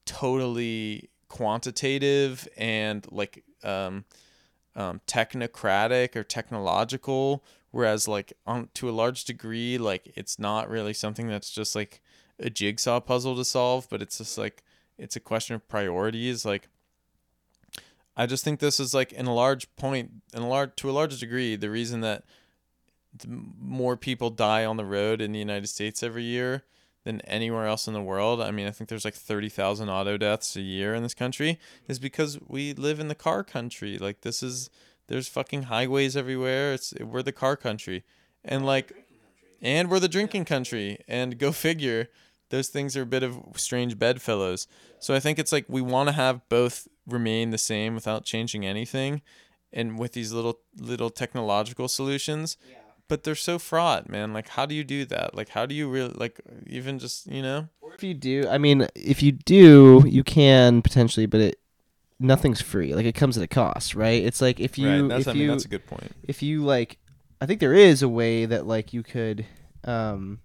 totally quantitative and like um, um, technocratic or technological whereas like on to a large degree like it's not really something that's just like a jigsaw puzzle to solve but it's just like it's a question of priorities like i just think this is like in a large point in a large to a large degree the reason that more people die on the road in the united states every year than anywhere else in the world. I mean, I think there's like 30,000 auto deaths a year in this country is because we live in the car country. Like this is there's fucking highways everywhere. It's we're the car country. And like and we're the drinking country. And go figure, those things are a bit of strange bedfellows. So I think it's like we want to have both remain the same without changing anything and with these little little technological solutions but they're so fraught, man. Like, how do you do that? Like, how do you really like even just you know? if you do i mean if you do you can potentially but it nothing's free. Like it comes at a cost, right? It's like if you right. That's, if I mean, you that's a good point. if you like I think there is a way that like you could um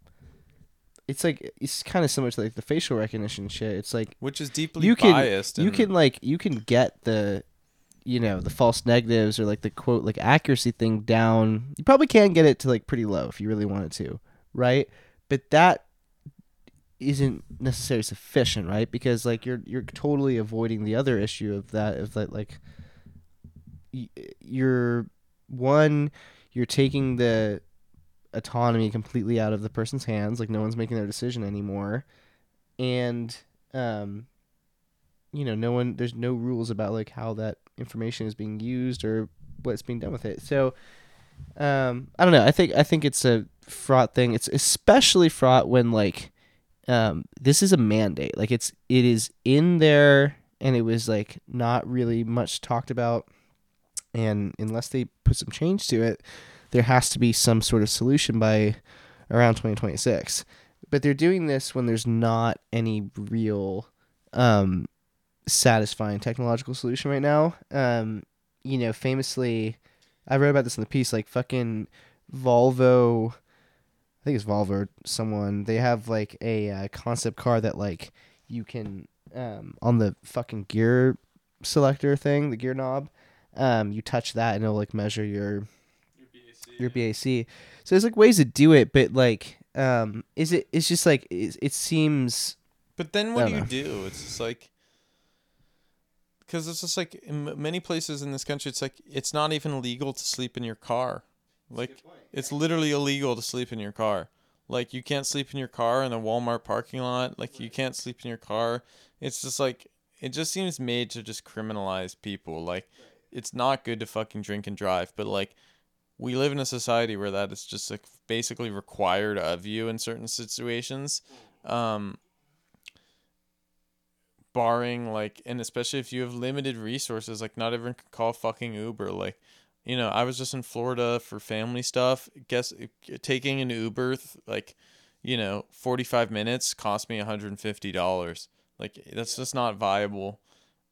it's like it's kind of similar to like the facial recognition shit. It's like Which is deeply you can biased. you and- can like you can get the you know the false negatives or like the quote like accuracy thing down you probably can get it to like pretty low if you really wanted to right? But that isn't necessarily sufficient right? Because like you're you're totally avoiding the other issue of that of that like you're one you're taking the autonomy completely out of the person's hands like no one's making their decision anymore and um you know no one there's no rules about like how that information is being used or what's being done with it. So um i don't know. I think i think it's a fraught thing. It's especially fraught when like um this is a mandate. Like it's it is in there and it was like not really much talked about. And unless they put some change to it there has to be some sort of solution by around 2026 but they're doing this when there's not any real um satisfying technological solution right now. Um, you know, famously, I wrote about this in the piece. Like fucking Volvo, I think it's Volvo. Or someone they have like a uh, concept car that like you can um on the fucking gear selector thing, the gear knob. Um, you touch that and it'll like measure your your BAC. So there's like ways to do it, but like, um, is it? It's just like it, it seems. But then what do don't you do? It's just like because it's just like in many places in this country, it's like it's not even legal to sleep in your car. Like it's literally illegal to sleep in your car. Like you can't sleep in your car in a Walmart parking lot. Like you can't sleep in your car. It's just like it just seems made to just criminalize people. Like it's not good to fucking drink and drive, but like we live in a society where that is just like basically required of you in certain situations. Um barring like and especially if you have limited resources like not everyone can call fucking uber like you know i was just in florida for family stuff. Guess taking an uber th- like you know 45 minutes cost me $150 like that's just not viable.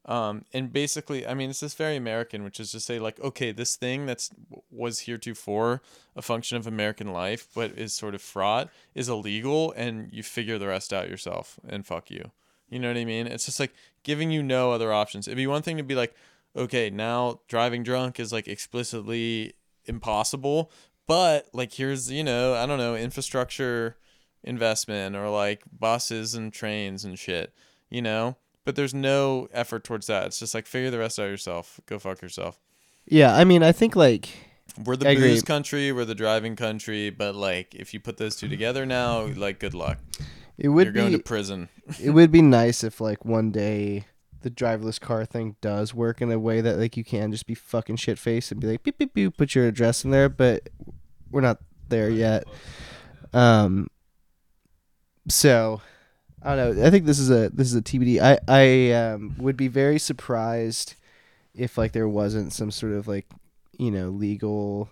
Um and basically i mean it's just very american which is to say like okay this thing that's was heretofore a function of american life but is sort of fraught is illegal and you figure the rest out yourself and fuck you you know what I mean? It's just like giving you no other options. It'd be one thing to be like, okay, now driving drunk is like explicitly impossible, but like here's, you know, I don't know, infrastructure investment or like buses and trains and shit, you know? But there's no effort towards that. It's just like figure the rest out yourself. Go fuck yourself. Yeah, I mean, I think like We're the I agree. booze country, we're the driving country, but like if you put those two together now, like good luck. It would You're going to prison. it would be nice if like one day the driverless car thing does work in a way that like you can just be fucking shit faced and be like beep beep beep put your address in there, but we're not there yet. Um so I don't know. I think this is a this is a TBD. I I um, would be very surprised if like there wasn't some sort of like you know legal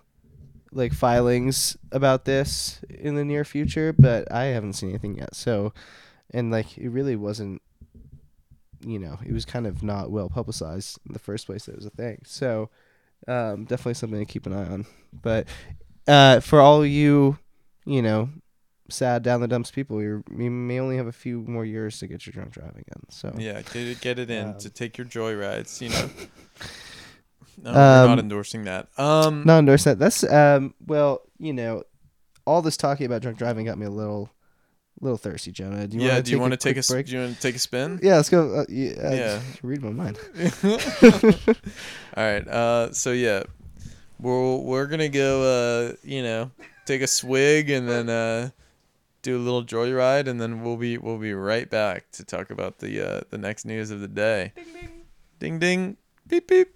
like filings about this in the near future, but I haven't seen anything yet. So, and like it really wasn't, you know, it was kind of not well publicized in the first place that it was a thing. So, um, definitely something to keep an eye on. But uh, for all you, you know, sad down the dumps people, you're, you may only have a few more years to get your drunk driving in. So Yeah, get it, get it in Um, to take your joy rides. You know. No, we're not Um, endorsing that. Um, not endorse that. That's um. Well, you know, all this talking about drunk driving got me a little, little thirsty, Jonah. Do you yeah. wanna Do you want to take a break? Do you want to take a spin? Yeah, let's go. Uh, yeah, Yeah. read my mind. All right. Uh, so yeah, we're we're gonna go. Uh, you know, take a swig and then uh, do a little joyride, and then we'll be we'll be right back to talk about the uh, the next news of the day. Ding ding. Ding ding. Beep beep.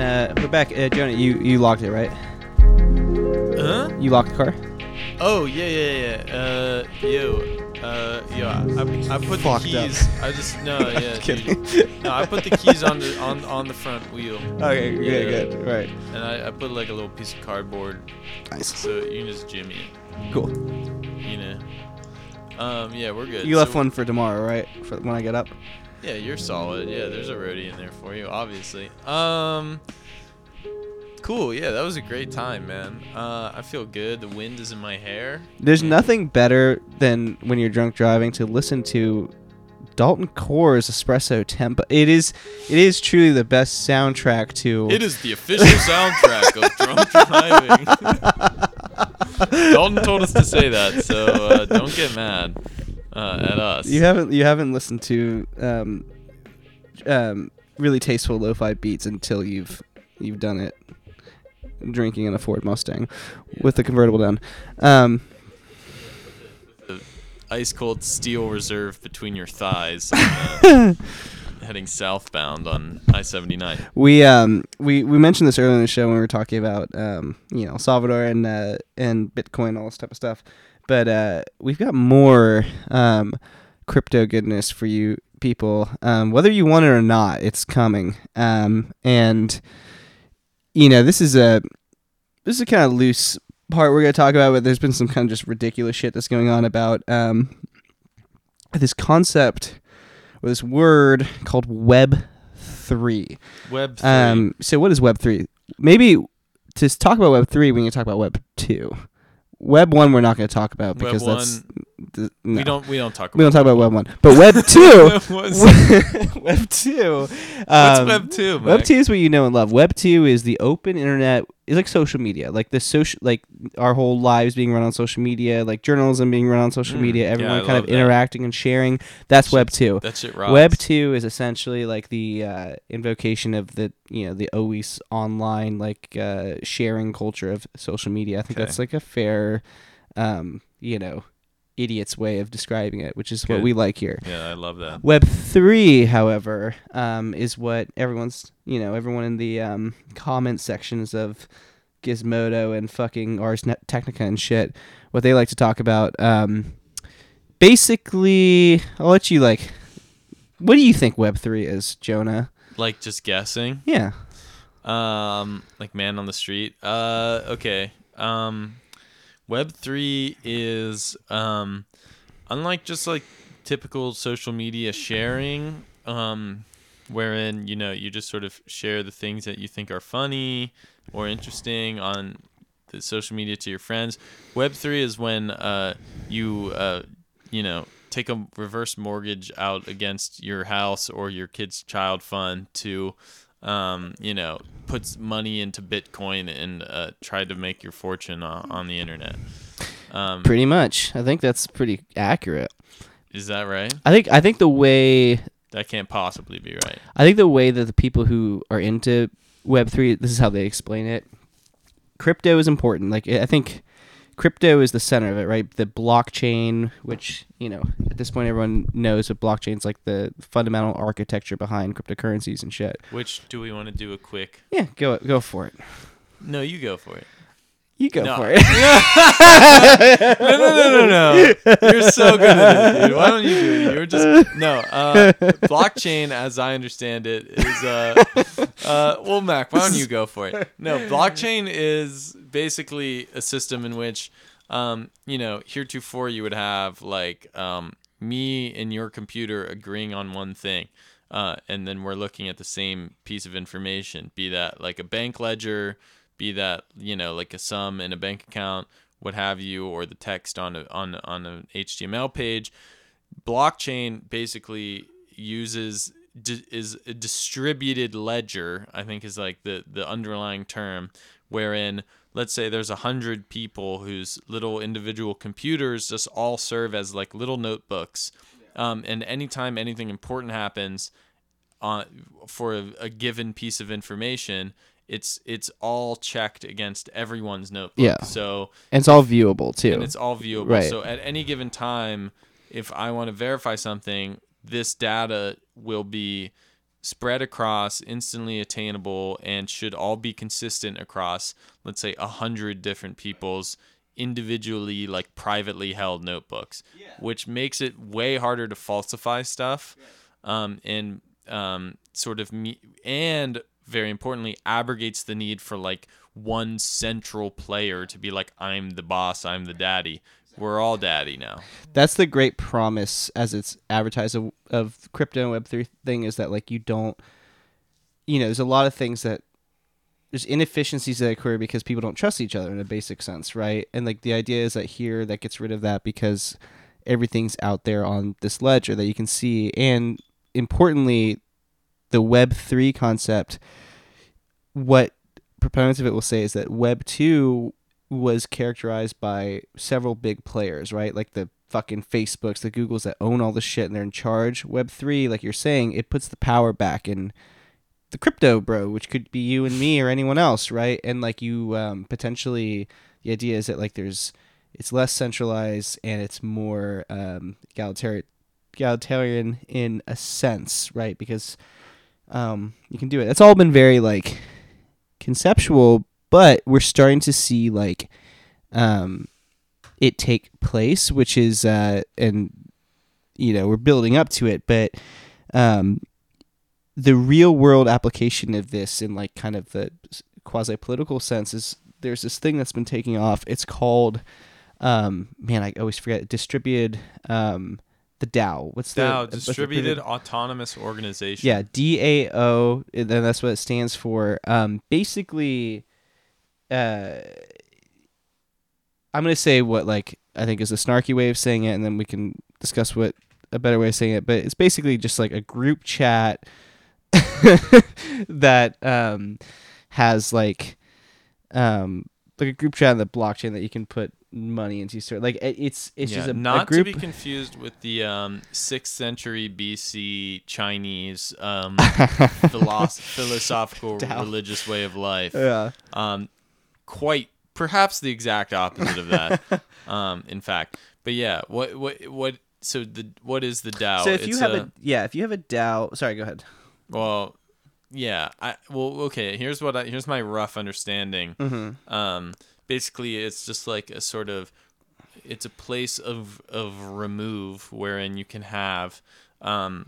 uh, we're back. Uh, Jonah, you you locked it right? Huh? You locked the car. Oh yeah yeah yeah. Uh, yo. Uh, yo, I, I put Fucked the up. keys. I just no, yeah, kidding. dude. No, I put the keys on the on on the front wheel, Okay, Yeah. good, good, right. and I, I put like a little piece of cardboard, Nice, so you can just jimmy it. cool. You know. Um, yeah, we're good. You left So- one for tomorrow, right? For when I get up. Yeah, you're solid. Yeah, there's a roadie in there for you, obviously. Um, cool. Yeah, that was a great time, man. Uh, I feel good. The wind is in my hair. There's nothing better than when you're drunk driving to listen to Dalton Core's Espresso Tempo. It is, it is truly the best soundtrack to. It is the official soundtrack of drunk driving. Dalton told us to say that, so uh, don't get mad uh, at us. You haven't you haven't listened to um, um, really tasteful lo-fi beats until you've you've done it drinking in a Ford Mustang with the convertible down. Um, ice cold steel reserve between your thighs, uh, heading southbound on I-79. we um we we mentioned this earlier in the show when we were talking about um you know Salvador and uh, and Bitcoin all this type of stuff, but uh, we've got more um crypto goodness for you people. Um, whether you want it or not, it's coming. Um, and you know this is a this is a kind of loose part we're gonna talk about, but there's been some kind of just ridiculous shit that's going on about um this concept or this word called Web three. Web 3. Um, so what is Web three? Maybe to talk about Web three, we need to talk about Web two. Web one, we're not going to talk about because 1, that's th- no. we don't we don't talk we don't about talk about Web one, but Web two, Web two. what's um, Web 2, Web two is what you know and love. Web two is the open internet. It's like social media, like the social, like our whole lives being run on social media, like journalism being run on social Mm, media. Everyone I kind of that. interacting and sharing. That's Web two. That's it. rocks. Web two is essentially like the uh, invocation of the you know the always online like uh, sharing culture of social media. I think Okay. that's like a fair, um, you know, idiot's way of describing it, which is what we like here. Yeah, I love that. Web three, however, um, is what everyone's you know everyone in the um, comment sections of Gizmodo and fucking Ars Technica and shit, what they like to talk about. Um, basically, I'll let you like. What do you think Web three is, Jonah? Like just guessing. Yeah. Um, like man on the street. Uh, okay. Um, Web three is um, unlike just like typical social media sharing. Um, wherein you know you just sort of share the things that you think are funny or interesting on the social media to your friends. Web three is when uh you uh you know take a reverse mortgage out against your house or your kid's child fund to um you know puts money into Bitcoin and uh try to make your fortune on, on the internet. Um, Pretty much. I think that's pretty accurate. is that right? I think I think the way That can't possibly be right. I think the way that the people who are into Web three, this is how they explain it. Crypto is important. Like I think crypto is the center of it, right? The blockchain, which you know at this point everyone knows what blockchain's like the fundamental architecture behind cryptocurrencies and shit. Which do we want to do a quick? Yeah, go go for it. No, you go for it. You go No. for it. no, no, no, no, no. You're so good at it, dude. Why don't you do it? You're just no. Uh, blockchain, as I understand it, is uh, uh, well, Mack. Why don't you go for it? No, blockchain is basically a system in which, um, you know, heretofore you would have like um, me and your computer agreeing on one thing. Uh, and then we're looking at the same piece of information, be that like a bank ledger, be that you know like a sum in a bank account, what have you, or the text on a, on on an HTML page. Blockchain basically uses di- is a distributed ledger. I think is like the the underlying term, wherein let's say there's a hundred people whose little individual computers just all serve as like little notebooks. Um, and anytime anything important happens on for a, a given piece of information, it's it's all checked against everyone's notebook. Yeah. So and it's all viewable too. and it's all viewable. Right. So at any given time, if I want to verify something, this data will be spread across, instantly attainable, and should all be consistent across, let's say, a hundred different people's individually, like privately held notebooks, yeah. which makes it way harder to falsify stuff, um, and um, sort of me and very importantly abrogates the need for like one central player to be like I'm the boss, I'm the daddy. We're all daddy now. That's the great promise as it's advertised of, of crypto and web three thing is that like you don't you know, there's a lot of things that there's inefficiencies that occur because people don't trust each other in a basic sense, right? And like the idea is that here that gets rid of that because everything's out there on this ledger that you can see and importantly the web 3 concept what proponents of it will say is that web 2 was characterized by several big players, right? Like the fucking Facebooks, the Googles that own all the shit and they're in charge. Web 3, like you're saying, it puts the power back in the crypto bro, which could be you and me or anyone else, right? And like you um, potentially, the idea is that like there's, it's less centralized and it's more um, egalitarian, egalitarian in a sense, right? Because um, you can do it. It's all been very like conceptual, but we're starting to see like um, it take place, which is uh, and you know we're building up to it, but um, the real world application of this in like kind of the quasi political sense is there's this thing that's been taking off. It's called um, man, I always forget distributed um, the DAO. What's the DAO, what's the- distributed autonomous organization. yeah, DAO, and then that's what it stands for. Um, basically, uh, I'm gonna say what like I think is a snarky way of saying it, and then we can discuss what a better way of saying it. But it's basically just like a group chat that um has like um like a group chat in the blockchain that you can put money into. Sort like it- it's it's Yeah, just a, not a not group. to be confused with the um, 6th century BC Chinese um, philosoph- philosophical religious way of life. yeah. Um, quite perhaps the exact opposite of that. um, in fact, but yeah, what what what? So the what is the DAO? So if you It's have a, yeah, if you have a DAO, sorry, go ahead. well, yeah, I well okay. Here's what I, here's my rough understanding. Mm-hmm. Um, basically, it's just like a sort of, it's a place of of remove wherein you can have, um,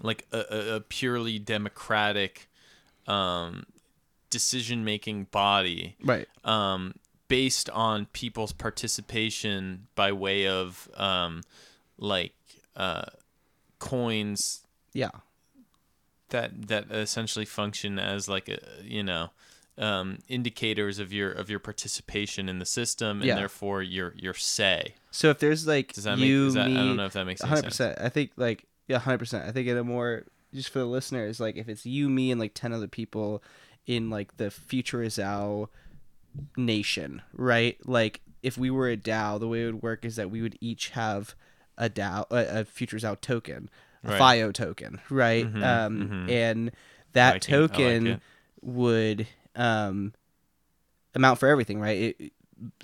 like a, a, purely democratic, um, decision making body, Right. um, based on people's participation by way of, um, like, uh, coins Yeah. that that essentially function as like a you know um, indicators of your of your participation in the system and Yeah. therefore your your say. So if there's like Does that you, make? Is that, me, I don't know if that makes any hundred sense. I think like yeah, hundred percent. I think in a more just for the listeners, like if it's you, me, and like ten other people in like the Future's Out nation, right? Like if we were a DAO, the way it would work is that we would each have a DAO, a, a Future's Out token, a Right. FIO token, right? Mhm, um, mhm. and that like I like token would um, amount for everything, right? It,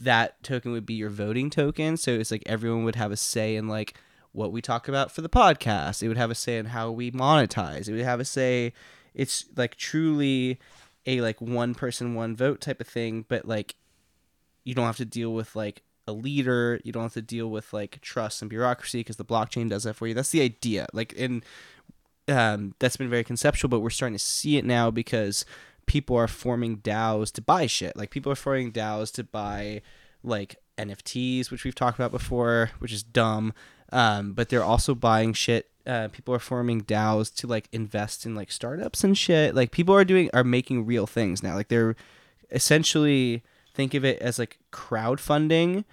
that token would be your voting token, so it's like everyone would have a say in like what we talk about for the podcast. It would have a say in how we monetize. It would have a say. It's like truly a like one person one vote type of thing, but like you don't have to deal with like a leader. You don't have to deal with like trust and bureaucracy because the blockchain does that for you. That's the idea. Like in um, that's been very conceptual, but we're starting to see it now because people are forming DAOs to buy shit. Like people are forming DAOs to buy like NFTs, which we've talked about before, which is dumb. Um, but they're also buying shit. Uh, people are forming DAOs to like invest in like startups and shit. Like people are doing are making real things now. Like they're essentially think of it as like crowdfunding.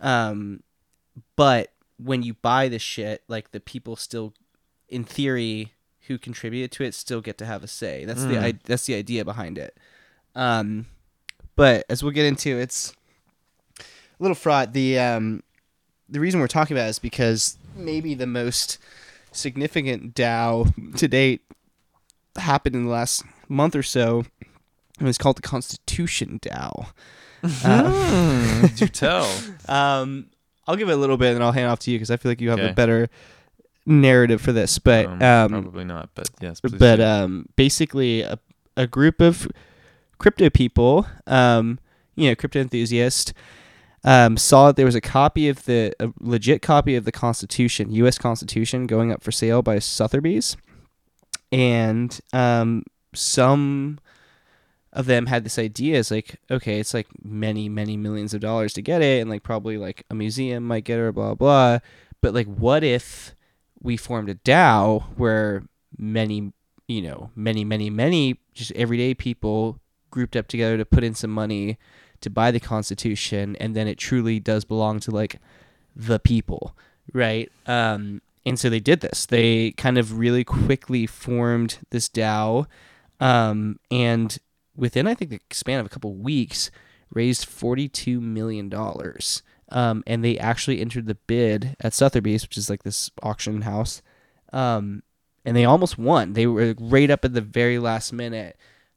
Um, but when you buy the shit, like the people still, in theory, who contributed to it still get to have a say. That's the Mm. I, that's the idea behind it. Um, but as we'll get into, it's a little fraught. The um, the reason we're talking about it is because maybe the most significant DAO to date happened in the last month or so. It was called the Constitution DAO. Uh, Do tell. um, I'll give it a little bit and I'll hand off to you because I feel like you have Okay. a better narrative for this, but Um, um, probably not. But yes, please but um, basically a, a group of crypto people, um, you know, crypto enthusiasts, um, saw that there was a copy of the a legit copy of the Constitution, U.S. Constitution, going up for sale by Sotheby's, and um, some of them had this idea is like okay it's like many many millions of dollars to get it and like probably like a museum might get it or blah blah but like what if we formed a DAO where many you know many many many just everyday people grouped up together to put in some money to buy the constitution and then it truly does belong to like the people right um and so they did this they kind of really quickly formed this DAO um and within I think the span of a couple weeks, raised forty two million dollars. Um, and they actually entered the bid at Sotheby's, which is like this auction house. Um, and they almost won. They were right up at the very last minute.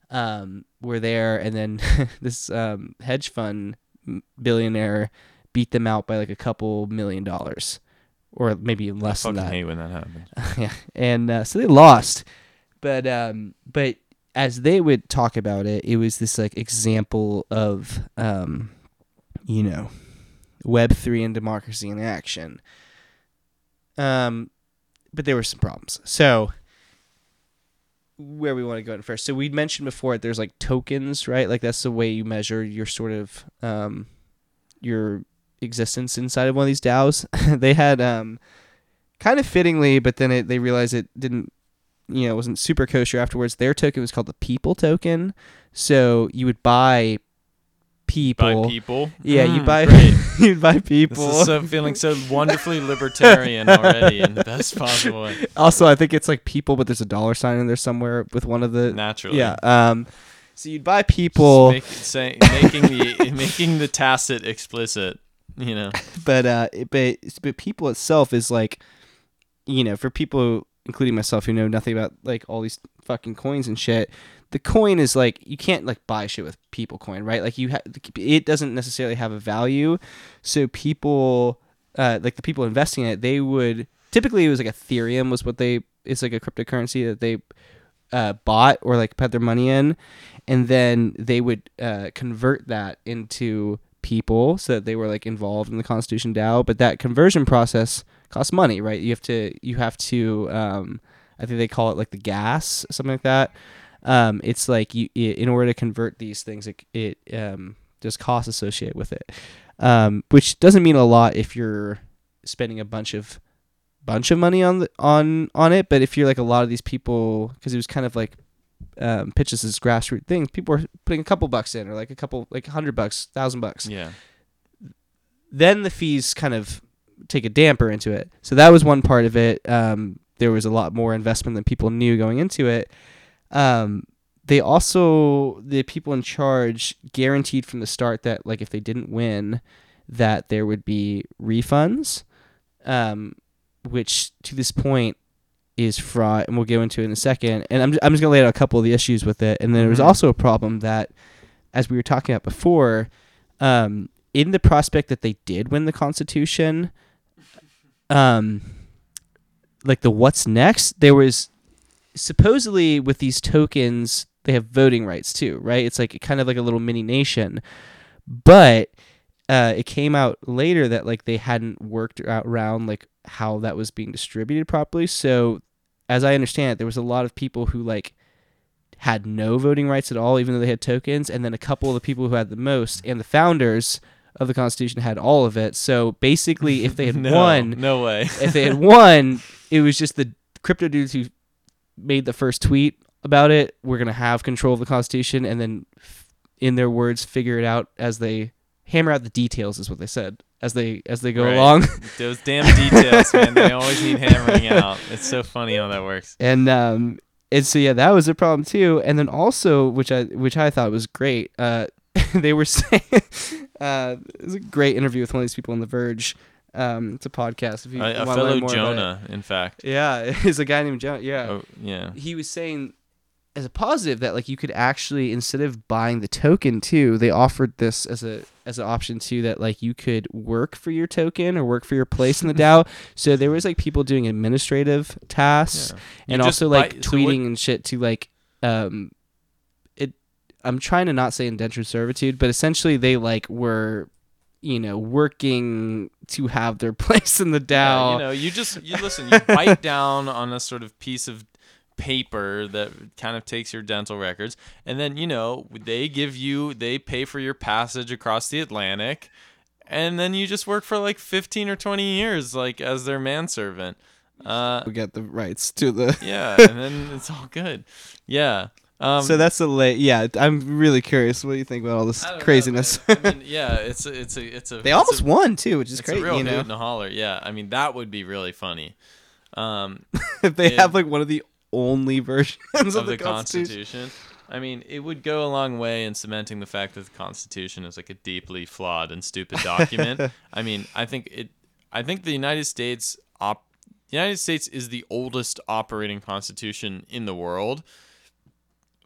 Um, were there, and then this um, hedge fund billionaire beat them out by like a couple million dollars, or maybe less I than that hate when that happens. yeah, and uh, so they lost, but um, but as they would talk about it, it was this like example of um, you know, Web three and democracy in action. Um, but there were some problems. So where we want to go in first. So we mentioned before there's like tokens, right? Like that's the way you measure your sort of um, your existence inside of one of these DAOs. they had um kind of fittingly, but then it, they realized it didn't, you know, wasn't super kosher afterwards. Their token was called the People token. So you would buy people. By people. Yeah, you Mm, buy Great. you'd buy This is so feeling so wonderfully libertarian already in the best possible way. also, I think it's like people, but there's a dollar sign in there somewhere with one of the. Naturally. Yeah. Um. So you'd buy people, Make, say, making the making the tacit explicit. You know. but uh, it- but but people itself is like, you know, for people including myself who know nothing about like all these fucking coins and shit. The coin is like you can't like buy shit with people coin, right? Like you ha- it doesn't necessarily have a value. So people uh like the people investing in it, they would typically it was like Ethereum was what they it's like a cryptocurrency that they uh bought or like put their money in and then they would uh convert that into people so that they were like involved in the Constitution DAO, but that conversion process costs money, right? You have to you have to um I think they call it like the gas, something like that. Um, it's like you in order to convert these things, it, it um, there's costs associated with it, um, which doesn't mean a lot if you're spending a bunch of bunch of money on the on on it. But if you're like a lot of these people, because it was kind of like um, pitches as grassroots things, people are putting a couple bucks in, or like a couple like a hundred bucks, thousand bucks Yeah. then the fees kind of take a damper into it. So that was one part of it. Um, there was a lot more investment than people knew going into it. Um, they also the people in charge guaranteed from the start that like if they didn't win, that there would be refunds, um, which to this point is fraught, and we'll go into it in a second. And I'm I'm just gonna lay out a couple of the issues with it. And then there was Mhm. also a problem that, as we were talking about before, um, in the prospect that they did win the Constitution, um, like the what's next, there was supposedly with these tokens they have voting rights too, right? It's like kind of like a little mini nation, but uh, it came out later that like they hadn't worked out around like how that was being distributed properly. So, as I understand it, there was a lot of people who like had no voting rights at all, even though they had tokens, and then a couple of the people who had the most and the founders of the Constitution had all of it. So basically, if they had no, won, No way. if they had won, it was just the crypto dudes who made the first tweet about it. We're gonna have control of the Constitution, and then, in their words, figure it out as they hammer out the details. Is what they said as they as they go Right. along. Those damn details, man. They always need hammering out. It's so funny how that works. and um and so yeah that was a problem too and then also which i which i thought was great uh they were saying uh it was a great interview with one of these people on the verge um it's a podcast if you A, a fellow more about it. Jonah, in fact. yeah it's a guy named jonah yeah Oh, yeah. he was saying as a positive that like you could actually instead of buying the token too, they offered this as a as an option too that like you could work for your token or work for your place in the DAO. So there was like people doing administrative tasks Yeah. And also like buy- so what- tweeting and shit to like um it I'm trying to not say indentured servitude, but essentially they like were you know working to have their place in the DAO. Yeah, you know, you just you listen. You bite down on a sort of piece of paper that kind of takes your dental records, and then you know they give you they pay for your passage across the Atlantic, and then you just work for like fifteen or twenty years, like as their manservant. Uh, we get the rights to the yeah, and then it's all good. Yeah. Um, so that's the late. Yeah, I'm really curious. What do you think about all this don't know, craziness? I mean, yeah, it's a, it's a, it's a. they it's almost a, won too, which is a real You know, hoot and a holler. Yeah, I mean that would be really funny. Um, if they Yeah. have like one of the only versions of, of the, Constitution. Constitution. I mean, it would go a long way in cementing the fact that the Constitution is like a deeply flawed and stupid document. I mean, I think it. I think the United States op. The United States is the oldest operating constitution in the world.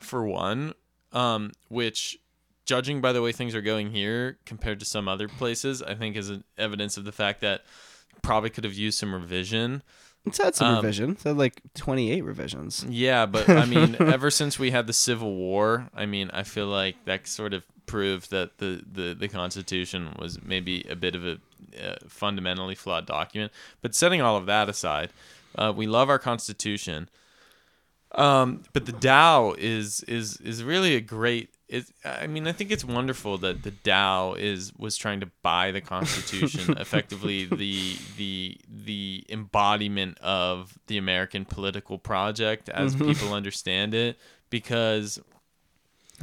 For one, um, which, judging by the way things are going here compared to some other places, I think is an evidence of the fact that probably could have used some revision. It's had some Um, revisions. It had like 28 revisions. Yeah, but I mean, ever since we had the Civil War, I mean, I feel like that sort of proved that the, the, the Constitution was maybe a bit of a uh, fundamentally flawed document. But setting all of that aside, uh, we love our Constitution. Um, but the DAO is is is really a great. It, I mean, I think it's wonderful that the DAO is was trying to buy the Constitution, effectively the the the embodiment of the American political project as people understand it, because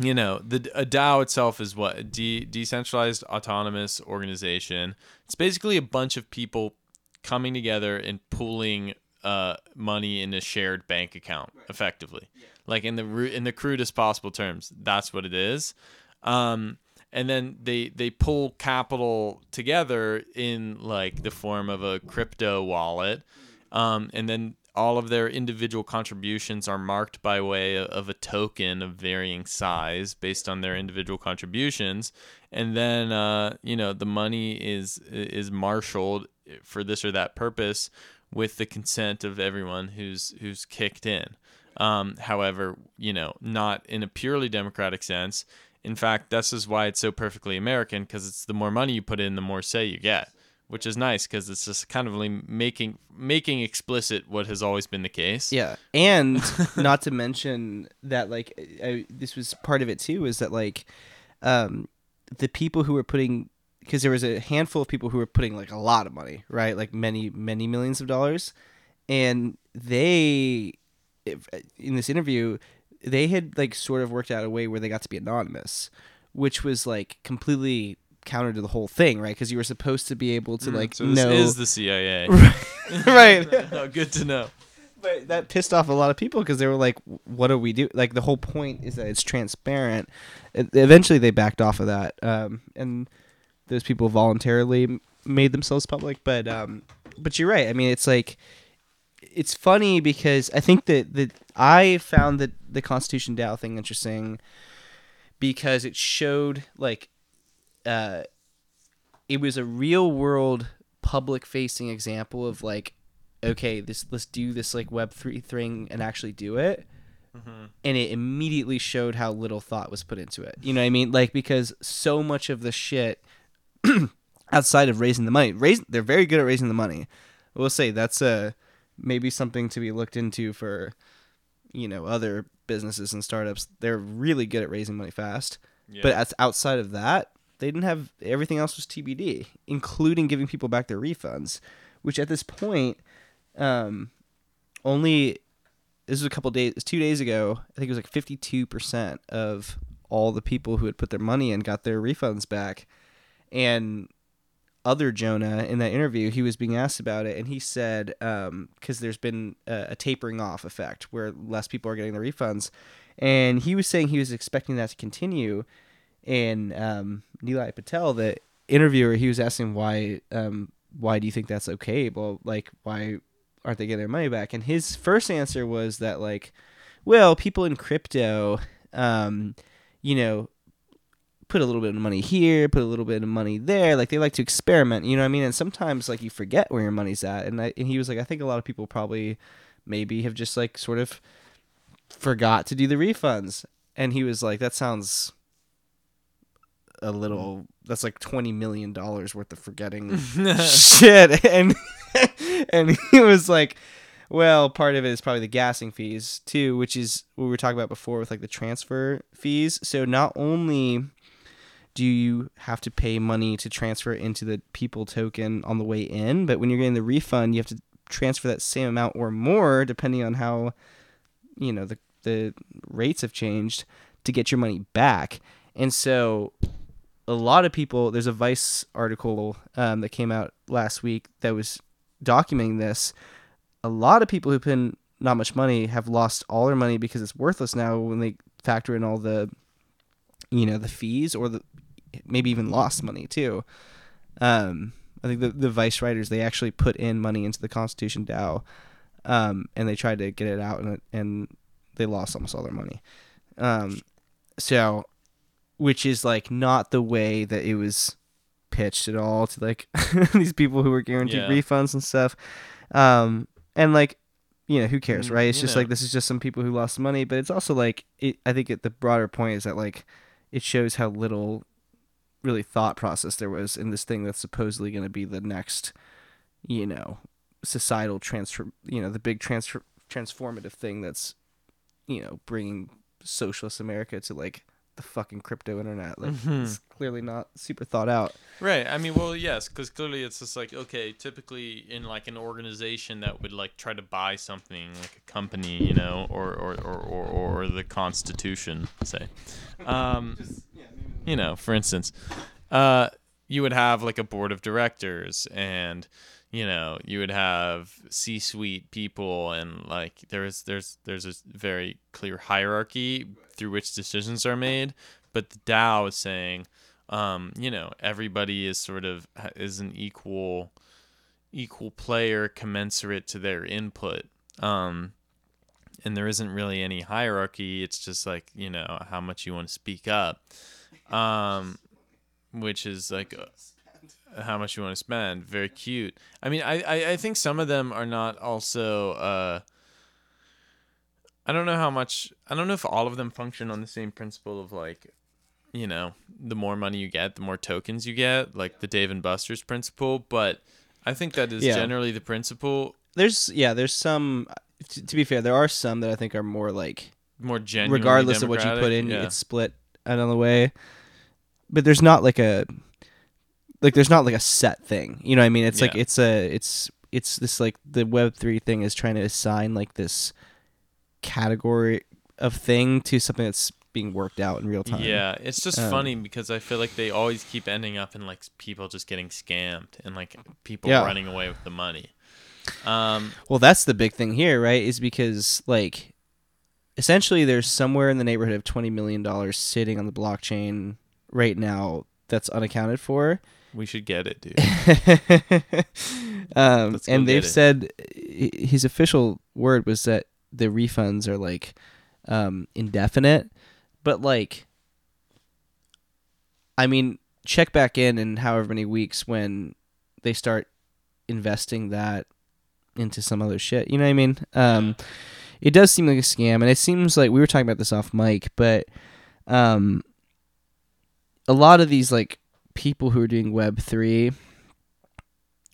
you know the a DAO itself is what a de- decentralized autonomous organization. It's basically a bunch of people coming together and pooling uh, money in a shared bank account, effectively, like in the in the crudest possible terms. That's what it is. Um, and then they they pull capital together in like the form of a crypto wallet, um, and then all of their individual contributions are marked by way of a token of varying size based on their individual contributions. And then uh, you know the money is is marshaled for this or that purpose with the consent of everyone who's who's kicked in. Um, however you know not in a purely democratic sense. In fact this is why it's so perfectly american because it's the more money you put in the more say you get which is nice because it's just kind of like making making explicit what has always been the case. Yeah, and not to mention that like I, this was part of it too is that like um the people who were putting because there was a handful of people who were putting like a lot of money, right? Like many many millions of dollars, and they in this interview they had like sort of worked out a way where they got to be anonymous, which was like completely counter to the whole thing, right? Because you were supposed to be able to like Mm, so this know is the CIA. right. Oh, good to know. But that pissed off a lot of people because they were like, "What do we do?" Like the whole point is that it's transparent. Eventually, they backed off of that, um, and those people voluntarily made themselves public. But um, but you're right. I mean, it's like it's funny because I think that that I found that the Constitution DAO thing interesting because it showed like uh, it was a real world public facing example of like okay this let's do this like web 3 thing and actually do it and it immediately showed how little thought was put into it you know what i mean like because so much of the shit outside of raising the money raise, they're very good at raising the money we'll say that's uh maybe something to be looked into for you know other businesses and startups they're really good at raising money fast Yeah. but as outside of that, they didn't have everything else was TBD, including giving people back their refunds, which at this point, um, only this was a couple days, two days ago. I think it was like fifty two percent of all the people who had put their money in got their refunds back, and other Jonah in that interview, he was being asked about it, and he said because there's been a, a tapering off effect where less people are getting the refunds, and he was saying he was expecting that to continue. And um, Nilay Patel, the interviewer, he was asking why um, why do you think that's okay? Well, like why aren't they getting their money back? And his first answer was that like, well, people in crypto, um, you know, put a little bit of money here, put a little bit of money there. Like they like to experiment, you know what I mean? And sometimes like you forget where your money's at. And I, and he was like, I think a lot of people probably maybe have just like sort of forgot to do the refunds. And he was like, that sounds a little that's like 20 million dollars worth of forgetting shit and and he was like well part of it is probably the gassing fees too which is what we were talking about before with like the transfer fees so not only do you have to pay money to transfer into the people token on the way in? But when you're getting the refund you have to transfer that same amount or more depending on how you know the the rates have changed to get your money back. And so a lot of people there's a vice article um, that came out last week that was documenting this. A lot of people who put in not much money have lost all their money because it's worthless now when they factor in all the you know the fees or the maybe even lost money too um, i think the, the vice writers they actually put in money into the constitution dao um, and they tried to get it out and, and they lost almost all their money um, so which is like not the way that it was pitched at all to like these people who were guaranteed Yeah. refunds and stuff. Um, and like, you know, who cares, Mm, right? It's you just know. like this is just some people who lost money, but it's also like it, I think it, the broader point is that like it shows how little really thought process there was in this thing that's supposedly going to be the next, you know, societal transfer, you know, the big transfer transformative thing that's, you know, bringing socialist America to like the fucking crypto internet. Like Mhm. it's clearly not super thought out. Right. I mean, well, yes, because clearly it's just like okay, typically in like an organization that would like try to buy something like a company, you know, or or or or, or the Constitution, say, um, you know, for instance, uh, you would have like a board of directors and you know you would have c-suite people and like there's there's there's a very clear hierarchy through which decisions are made. But the dao is saying um, you know everybody is sort of is an equal equal player commensurate to their input. Um, and there isn't really any hierarchy it's just like you know how much you want to speak up um, which is like uh, how much you want to spend very cute i mean I, I i think some of them are not also uh i don't know how much i don't know if all of them function on the same principle of like you know the more money you get the more tokens you get like the dave and buster's principle but i think that is Yeah. generally the principle There's yeah, there's some. To, to be fair, there are some that I think are more like more genuinely regardless of what you put in, yeah. it's split another way. But there's not like a like there's not like a set thing. You know what I mean? It's like it's a it's it's this like the web 3 thing is trying to assign like this category of thing to something that's being worked out in real time. Yeah, it's just Um, funny because I feel like they always keep ending up in like people just getting scammed and like people Yeah. running away with the money. Um, Well, that's the big thing here, right? Is because like essentially there's somewhere in the neighborhood of 20 million dollars sitting on the blockchain right now that's unaccounted for. we should get it, dude. um, and they've said his official word was that the refunds are like um, indefinite, but like, I mean, check back in in however many weeks when they start investing that into some other shit. You know what I mean? Um, it does seem like a scam, and it seems like we were talking about this off mic, but um, a lot of these like people who are doing Web three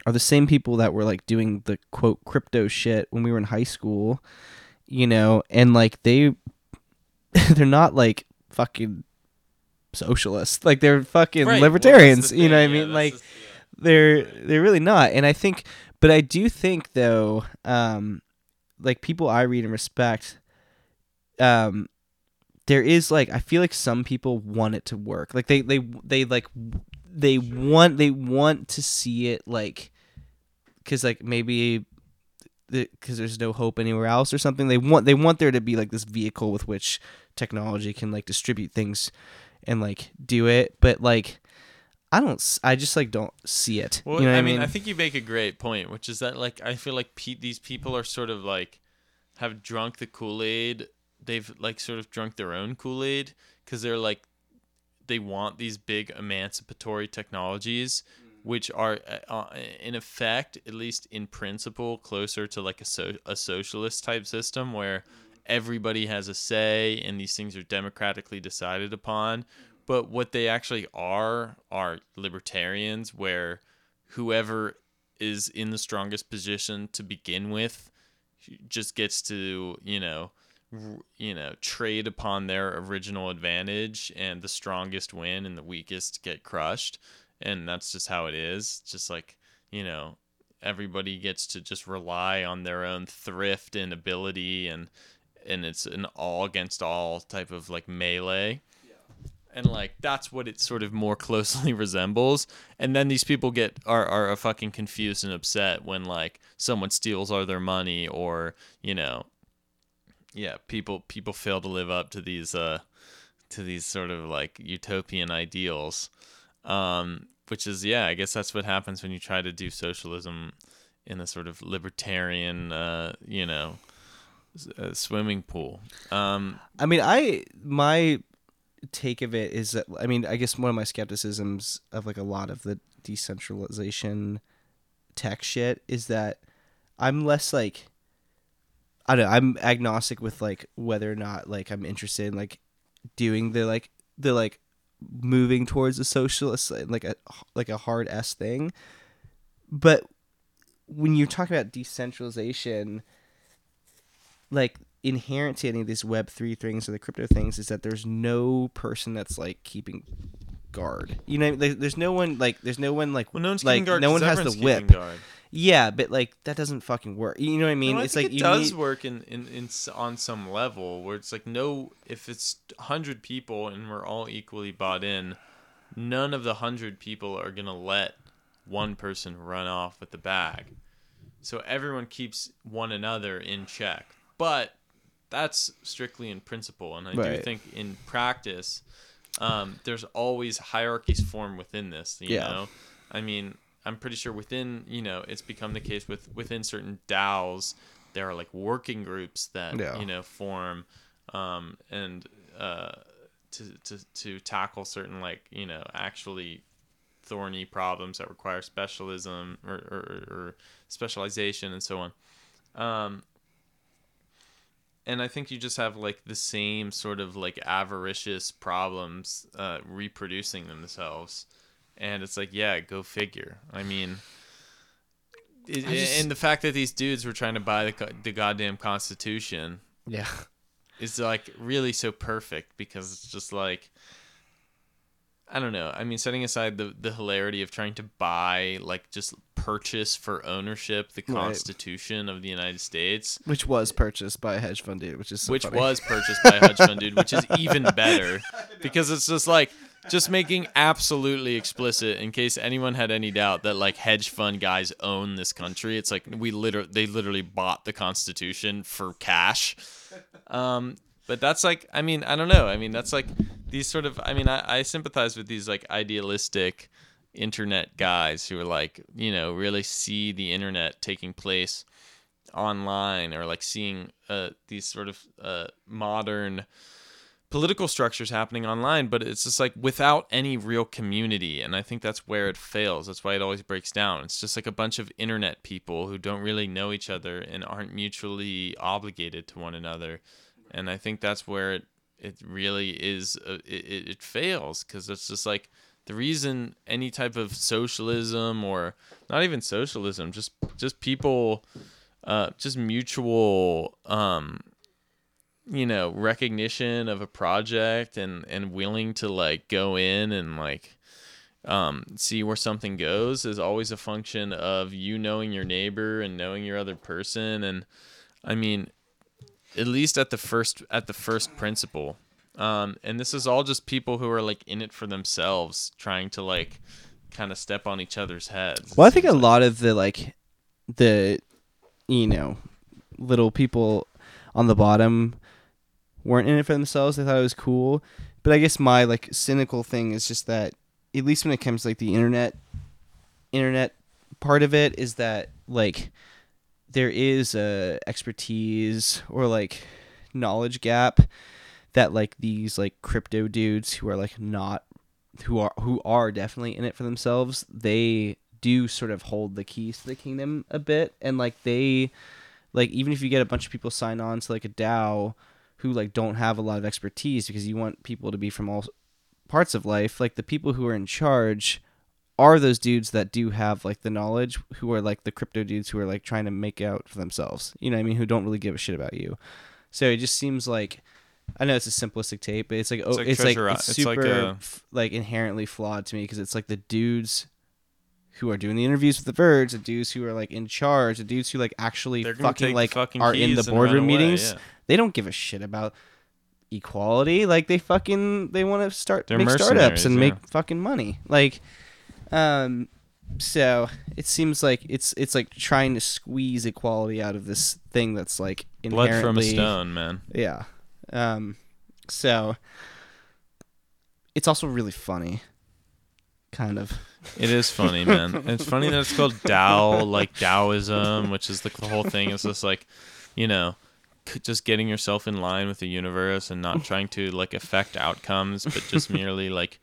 are the same people that were like doing the quote crypto shit when we were in high school, you know, and like they they're not like fucking socialists. Like they're fucking Right, well, that's the libertarians, you know what I thing, yeah, mean? that's Like yeah. they're they're really not and i think but i do think though um like people i read and respect um there is like i feel like some people want it to work. Like they they they like they want they want to see it like because like maybe because there's no hope anywhere else or something. They want they want there to be like this vehicle with which technology can like distribute things and like do it. But like i don't s- i just like don't see it. Well, you know what I i mean, mean? I think you make a great point, which is that like I feel like pe- these people are sort of like have drunk the Kool Aid they've like sort of drunk their own kool-aid because they're like they want these big emancipatory technologies which are uh, uh, in effect at least in principle closer to like a, so- a socialist type system where everybody has a say and these things are democratically decided upon but what they actually are are libertarians where whoever is in the strongest position to begin with just gets to you know you know trade upon their original advantage and the strongest win and the weakest get crushed. And that's just how it is. Just like you know everybody gets to just rely on their own thrift and ability and and it's an all against all type of like melee and like that's what it sort of more closely resembles. And then these people get are, are fucking confused and upset when like someone steals all their money or you know yeah people people fail to live up to these uh to these sort of like utopian ideals. Um which is yeah i guess that's what happens when you try to do socialism in a sort of libertarian uh you know uh, swimming pool. Um I mean, I my take of it is that I mean, I guess one of my skepticisms of like a lot of the decentralization tech shit is that I'm less like I don't know, I'm agnostic with like whether or not like I'm interested in like doing the like the like moving towards a socialist like a like a hard s thing. But when you talk about decentralization like inherent to any of these web 3 things or the crypto things is that there's no person that's like keeping guard. You know there- there's no one like there's no one like well no one's like keeping guard no one has the whip. guard. yeah but like that doesn't fucking work. You know what i mean? No, I it's like it does need work in, in, in on some level where it's like no if it's 100 people and we're all equally bought in none of the 100 people are going to let one person run off with the bag. So everyone keeps one another in check. But that's strictly in principle and i do think in practice um, there's always hierarchies formed within this you Yeah. know i mean i'm pretty sure within you know it's become the case with within certain daos there are like working groups that Yeah. you know form um, and uh, to, to to tackle certain like you know actually thorny problems that require specialism or, or, or specialization and so on um, and I think you just have like the same sort of like avaricious problems uh, reproducing themselves, and it's like, yeah, go figure. I mean, it, I just- and the fact that these dudes were trying to buy the the goddamn Constitution yeah is like really so perfect because it's just like. I don't know. I mean, setting aside the, the hilarity of trying to buy, like, just purchase for ownership the Right. Constitution of the United States, which was purchased by a hedge fund dude which is so which funny. was purchased by a hedge fund dude, which is even better because it's just like just making absolutely explicit in case anyone had any doubt that like hedge fund guys own this country. It's like we literally they literally bought the Constitution for cash. Um, but that's like I mean I don't know. I mean that's like these sort of I mean I, I sympathize with these like idealistic internet guys who are like you know really see the internet taking place online or like seeing uh, these sort of uh, modern political structures happening online. But it's just like without any real community. And i think that's where it fails. That's why it always breaks down. It's just like a bunch of internet people who don't really know each other and aren't mutually obligated to one another and i think that's where it it really is uh, it, it fails because it's just like the reason any type of socialism or not even socialism just just people uh just mutual um you know recognition of a project and and willing to like go in and like um see where something goes is always a function of you knowing your neighbor and knowing your other person. And i mean at least at the first at the first principle um and this is all just people who are like in it for themselves trying to like kind of step on each other's heads Well, I think a like. lot of the like the you know little people on the bottom weren't in it for themselves. They thought it was cool. But I guess my like cynical thing is just that at least when it comes to like the internet internet part of it is that like there is a expertise or like knowledge gap that like these like crypto dudes who are like not who are who are definitely in it for themselves they do sort of hold the keys to the kingdom a bit. And like they like even if you get a bunch of people sign on to like a DAO who like don't have a lot of expertise because you want people to be from all parts of life like the people who are in charge are those dudes that do have like the knowledge who are like the crypto dudes who are like trying to make out for themselves you know what i mean who don't really give a shit about you so it just seems like i know it's a simplistic tape but it's like oh like it's like it's Island. It's like super a- f- like inherently flawed to me because it's like the dudes who are doing the interviews with the Verge, the dudes who are like in charge, the dudes who like actually fucking like fucking are in the keys and run boardroom meetings. yeah. They don't give a shit about equality. Like they fucking they want to start They're make startups and yeah. make fucking money. Like, um, so it seems like it's it's like trying to squeeze equality out of this thing that's like Blood inherently from a stone, man. yeah. Um, so it's also really funny, kind of. It is funny, man. it's funny that it's called Tao, like Taoism, which is the, the whole thing. Is just like, you know, just getting yourself in line with the universe and not trying to like affect outcomes, but just merely like,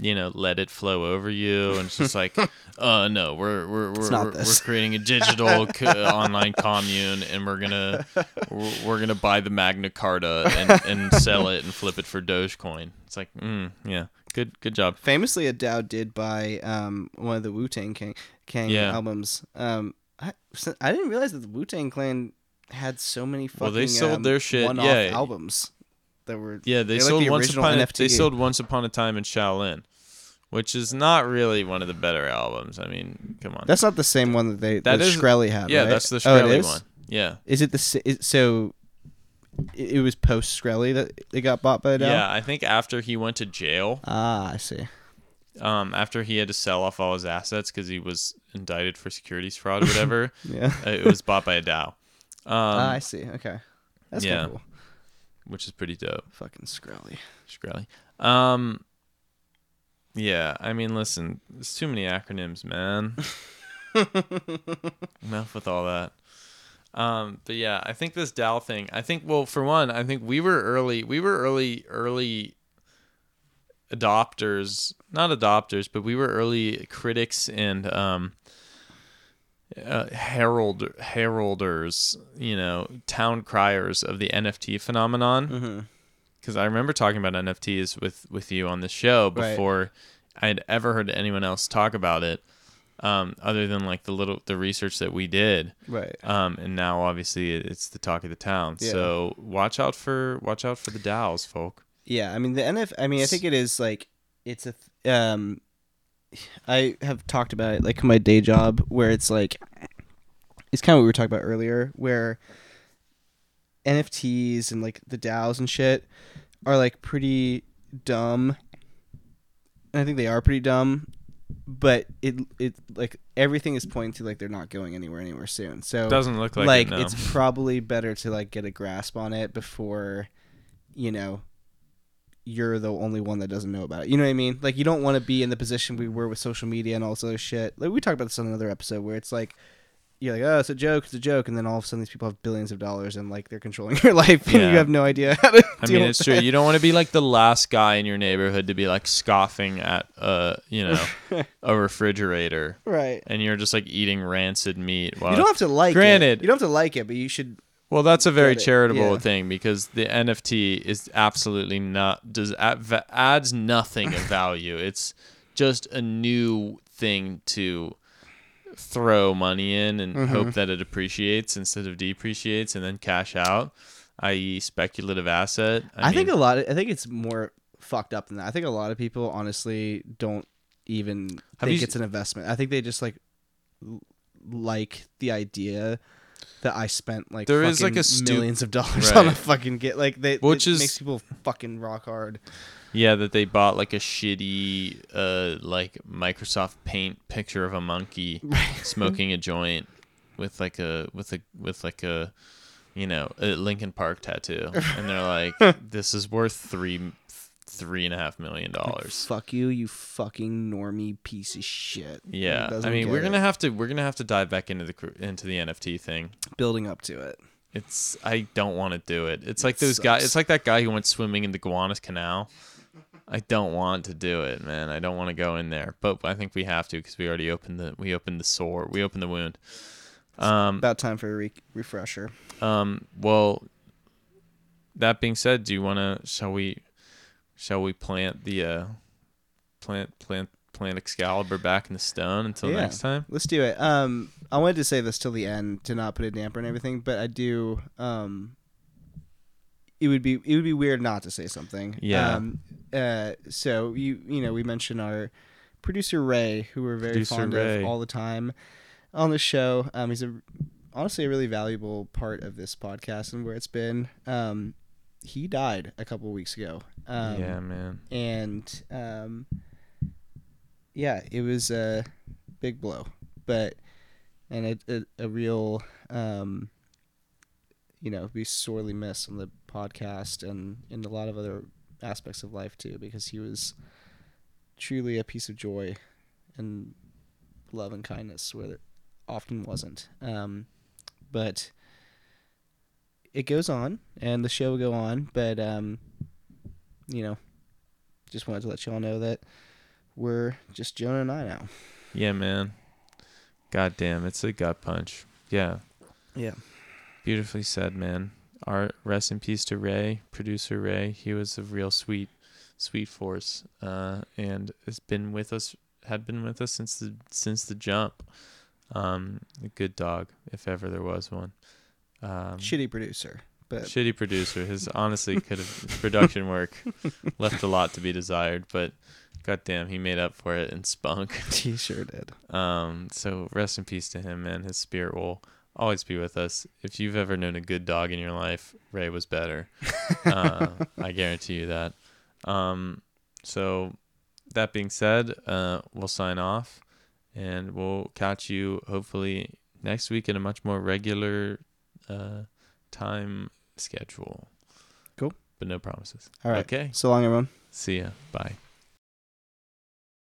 you know, let it flow over you. And it's just like, uh, no, we're we're we're, we're, we're creating a digital co- online commune, and we're gonna we're, we're gonna buy the Magna Carta and, and sell it and flip it for Dogecoin. It's like, mm, yeah, good good job. Famously, a DAO did buy um one of the Wu Tang King, King Yeah. albums. Um, I, I didn't realize that the Wu Tang Clan had so many fucking Well, they sold um, their shit, one-off yeah. albums that were Yeah, they like sold the once upon a, NFT. they sold Once Upon a Time in Shaolin, which is not really one of the better albums. I mean, come on. That's not the same one that they That that is- Shkreli had. yeah, right? that's the Oh, it Shkreli is? one. Yeah. Is it the is, so? It it was post Shkreli that it got bought by a DAO. Yeah, I think after he went to jail, Ah, I see. um, after he had to sell off all his assets because he was indicted for securities fraud or whatever, Yeah. it was bought by a DAO, um, ah, I see. Okay. That's yeah. cool. Which is pretty dope. Fucking Shkreli. Shkreli. Um, yeah, I mean, listen, there's too many acronyms, man. Enough with all that. Um, but yeah, I think this DAO thing. I think, well, for one, I think we were early. We were early, early adopters, not adopters, but we were early critics and um, uh, herald heralders. You know, town criers of the NFT phenomenon Mm-hmm. because I remember talking about NFTs with with you on the show Right. before I had ever heard anyone else talk about it, um, other than like the little the research that we did. Right. Um, and now obviously it's the talk of the town. Yeah. So watch out for watch out for the DAOs, folk. Yeah, I mean the NF. I mean, I think it is like it's a. th- Um, I have talked about it like my day job where it's like, it's kind of what we were talking about earlier, where NFTs and like the DAOs and shit are like pretty dumb. And I think they are pretty dumb, but it it like everything is pointing to like they're not going anywhere anywhere soon. So Doesn't look like, like it, no. it's probably better to like get a grasp on it before you know you're the only one that doesn't know about it you know what i mean like you don't want to be in the position we were with social media and all this other shit like we talked about this on another episode where it's like you're like oh it's a joke it's a joke and then all of a sudden these people have billions of dollars and like they're controlling your life and Yeah. you have no idea how to I mean, it's true. that. You don't want to be like the last guy in your neighborhood to be like scoffing at a you know, a refrigerator, right and you're just like eating rancid meat. While you don't have to like granted- it you don't have to like it but you should Well, that's a very charitable yeah. thing because the NFT is absolutely not does adds nothing of value. It's just a new thing to throw money in and Mm-hmm. hope that it appreciates instead of depreciates and then cash out, i.e., speculative asset. I, I, think a lot. Of, I think it's more fucked up than that. I think a lot of people honestly don't even think you- it's an investment. I think they just like like the idea that I spent like There is, like, a stu- millions of dollars on a fucking get like they Which is- makes people fucking rock hard. yeah, that they bought like a shitty, uh, like Microsoft Paint picture of a monkey smoking a joint with like a with a with like a you know a Linkin Park tattoo, and they're like, "This is worth three three and a half million dollars." Fuck you, you fucking normie piece of shit. Yeah, I mean, we're it. gonna have to we're gonna have to dive back into the into the NFT thing. building up to it. It's I don't want to do it. It's like It those guys. It's like that guy who went swimming in the Gowanus Canal. I don't want to do it, man. I don't want to go in there, but I think we have to because we already opened the we opened the sore. We opened the wound. Um, About time for a re- refresher. um. Well, that being said, do you want to? Shall we? Shall we plant the uh, plant plant plant Excalibur back in the stone until Yeah. next time? Let's do it. Um, I wanted to say this till the end to not put a damper and everything, but I do. Um, it would be it would be weird not to say something. Yeah. Um, uh, so you you know we mentioned our producer Ray, who we're very Producer fond Ray. of all the time on the show. Um, he's a honestly a really valuable part of this podcast and where it's been. Um, he died a couple weeks ago. Um, yeah, man. and um, yeah, it was a big blow, but and a a, a real um, you know be sorely missed on the podcast and in a lot of other aspects of life too, because he was truly a piece of joy and love and kindness where it often wasn't. Um, but it goes on, and the show will go on, but um, you know, just wanted to let y'all know that we're just Jonah and I now. Yeah, man. God damn, it's a gut punch. Yeah. Yeah. Beautifully said, man. Our rest in peace to Ray, producer Ray. He was a real sweet, sweet force, uh, and has been with us. Had been with us since the since the jump. Um, a good dog, if ever there was one. Um, Shitty producer, but shitty producer. His honestly could have his production work left a lot to be desired, but goddamn, he made up for it in spunk. he sure did. Um, so rest in peace to him, man. His spirit will always be with us. If you've ever known a good dog in your life, Ray was better. uh, I guarantee you that. Um, so that being said, uh, we'll sign off, and we'll catch you hopefully next week in a much more regular uh, time schedule. Cool. But no promises. All right. Okay. So long, everyone. See ya. Bye.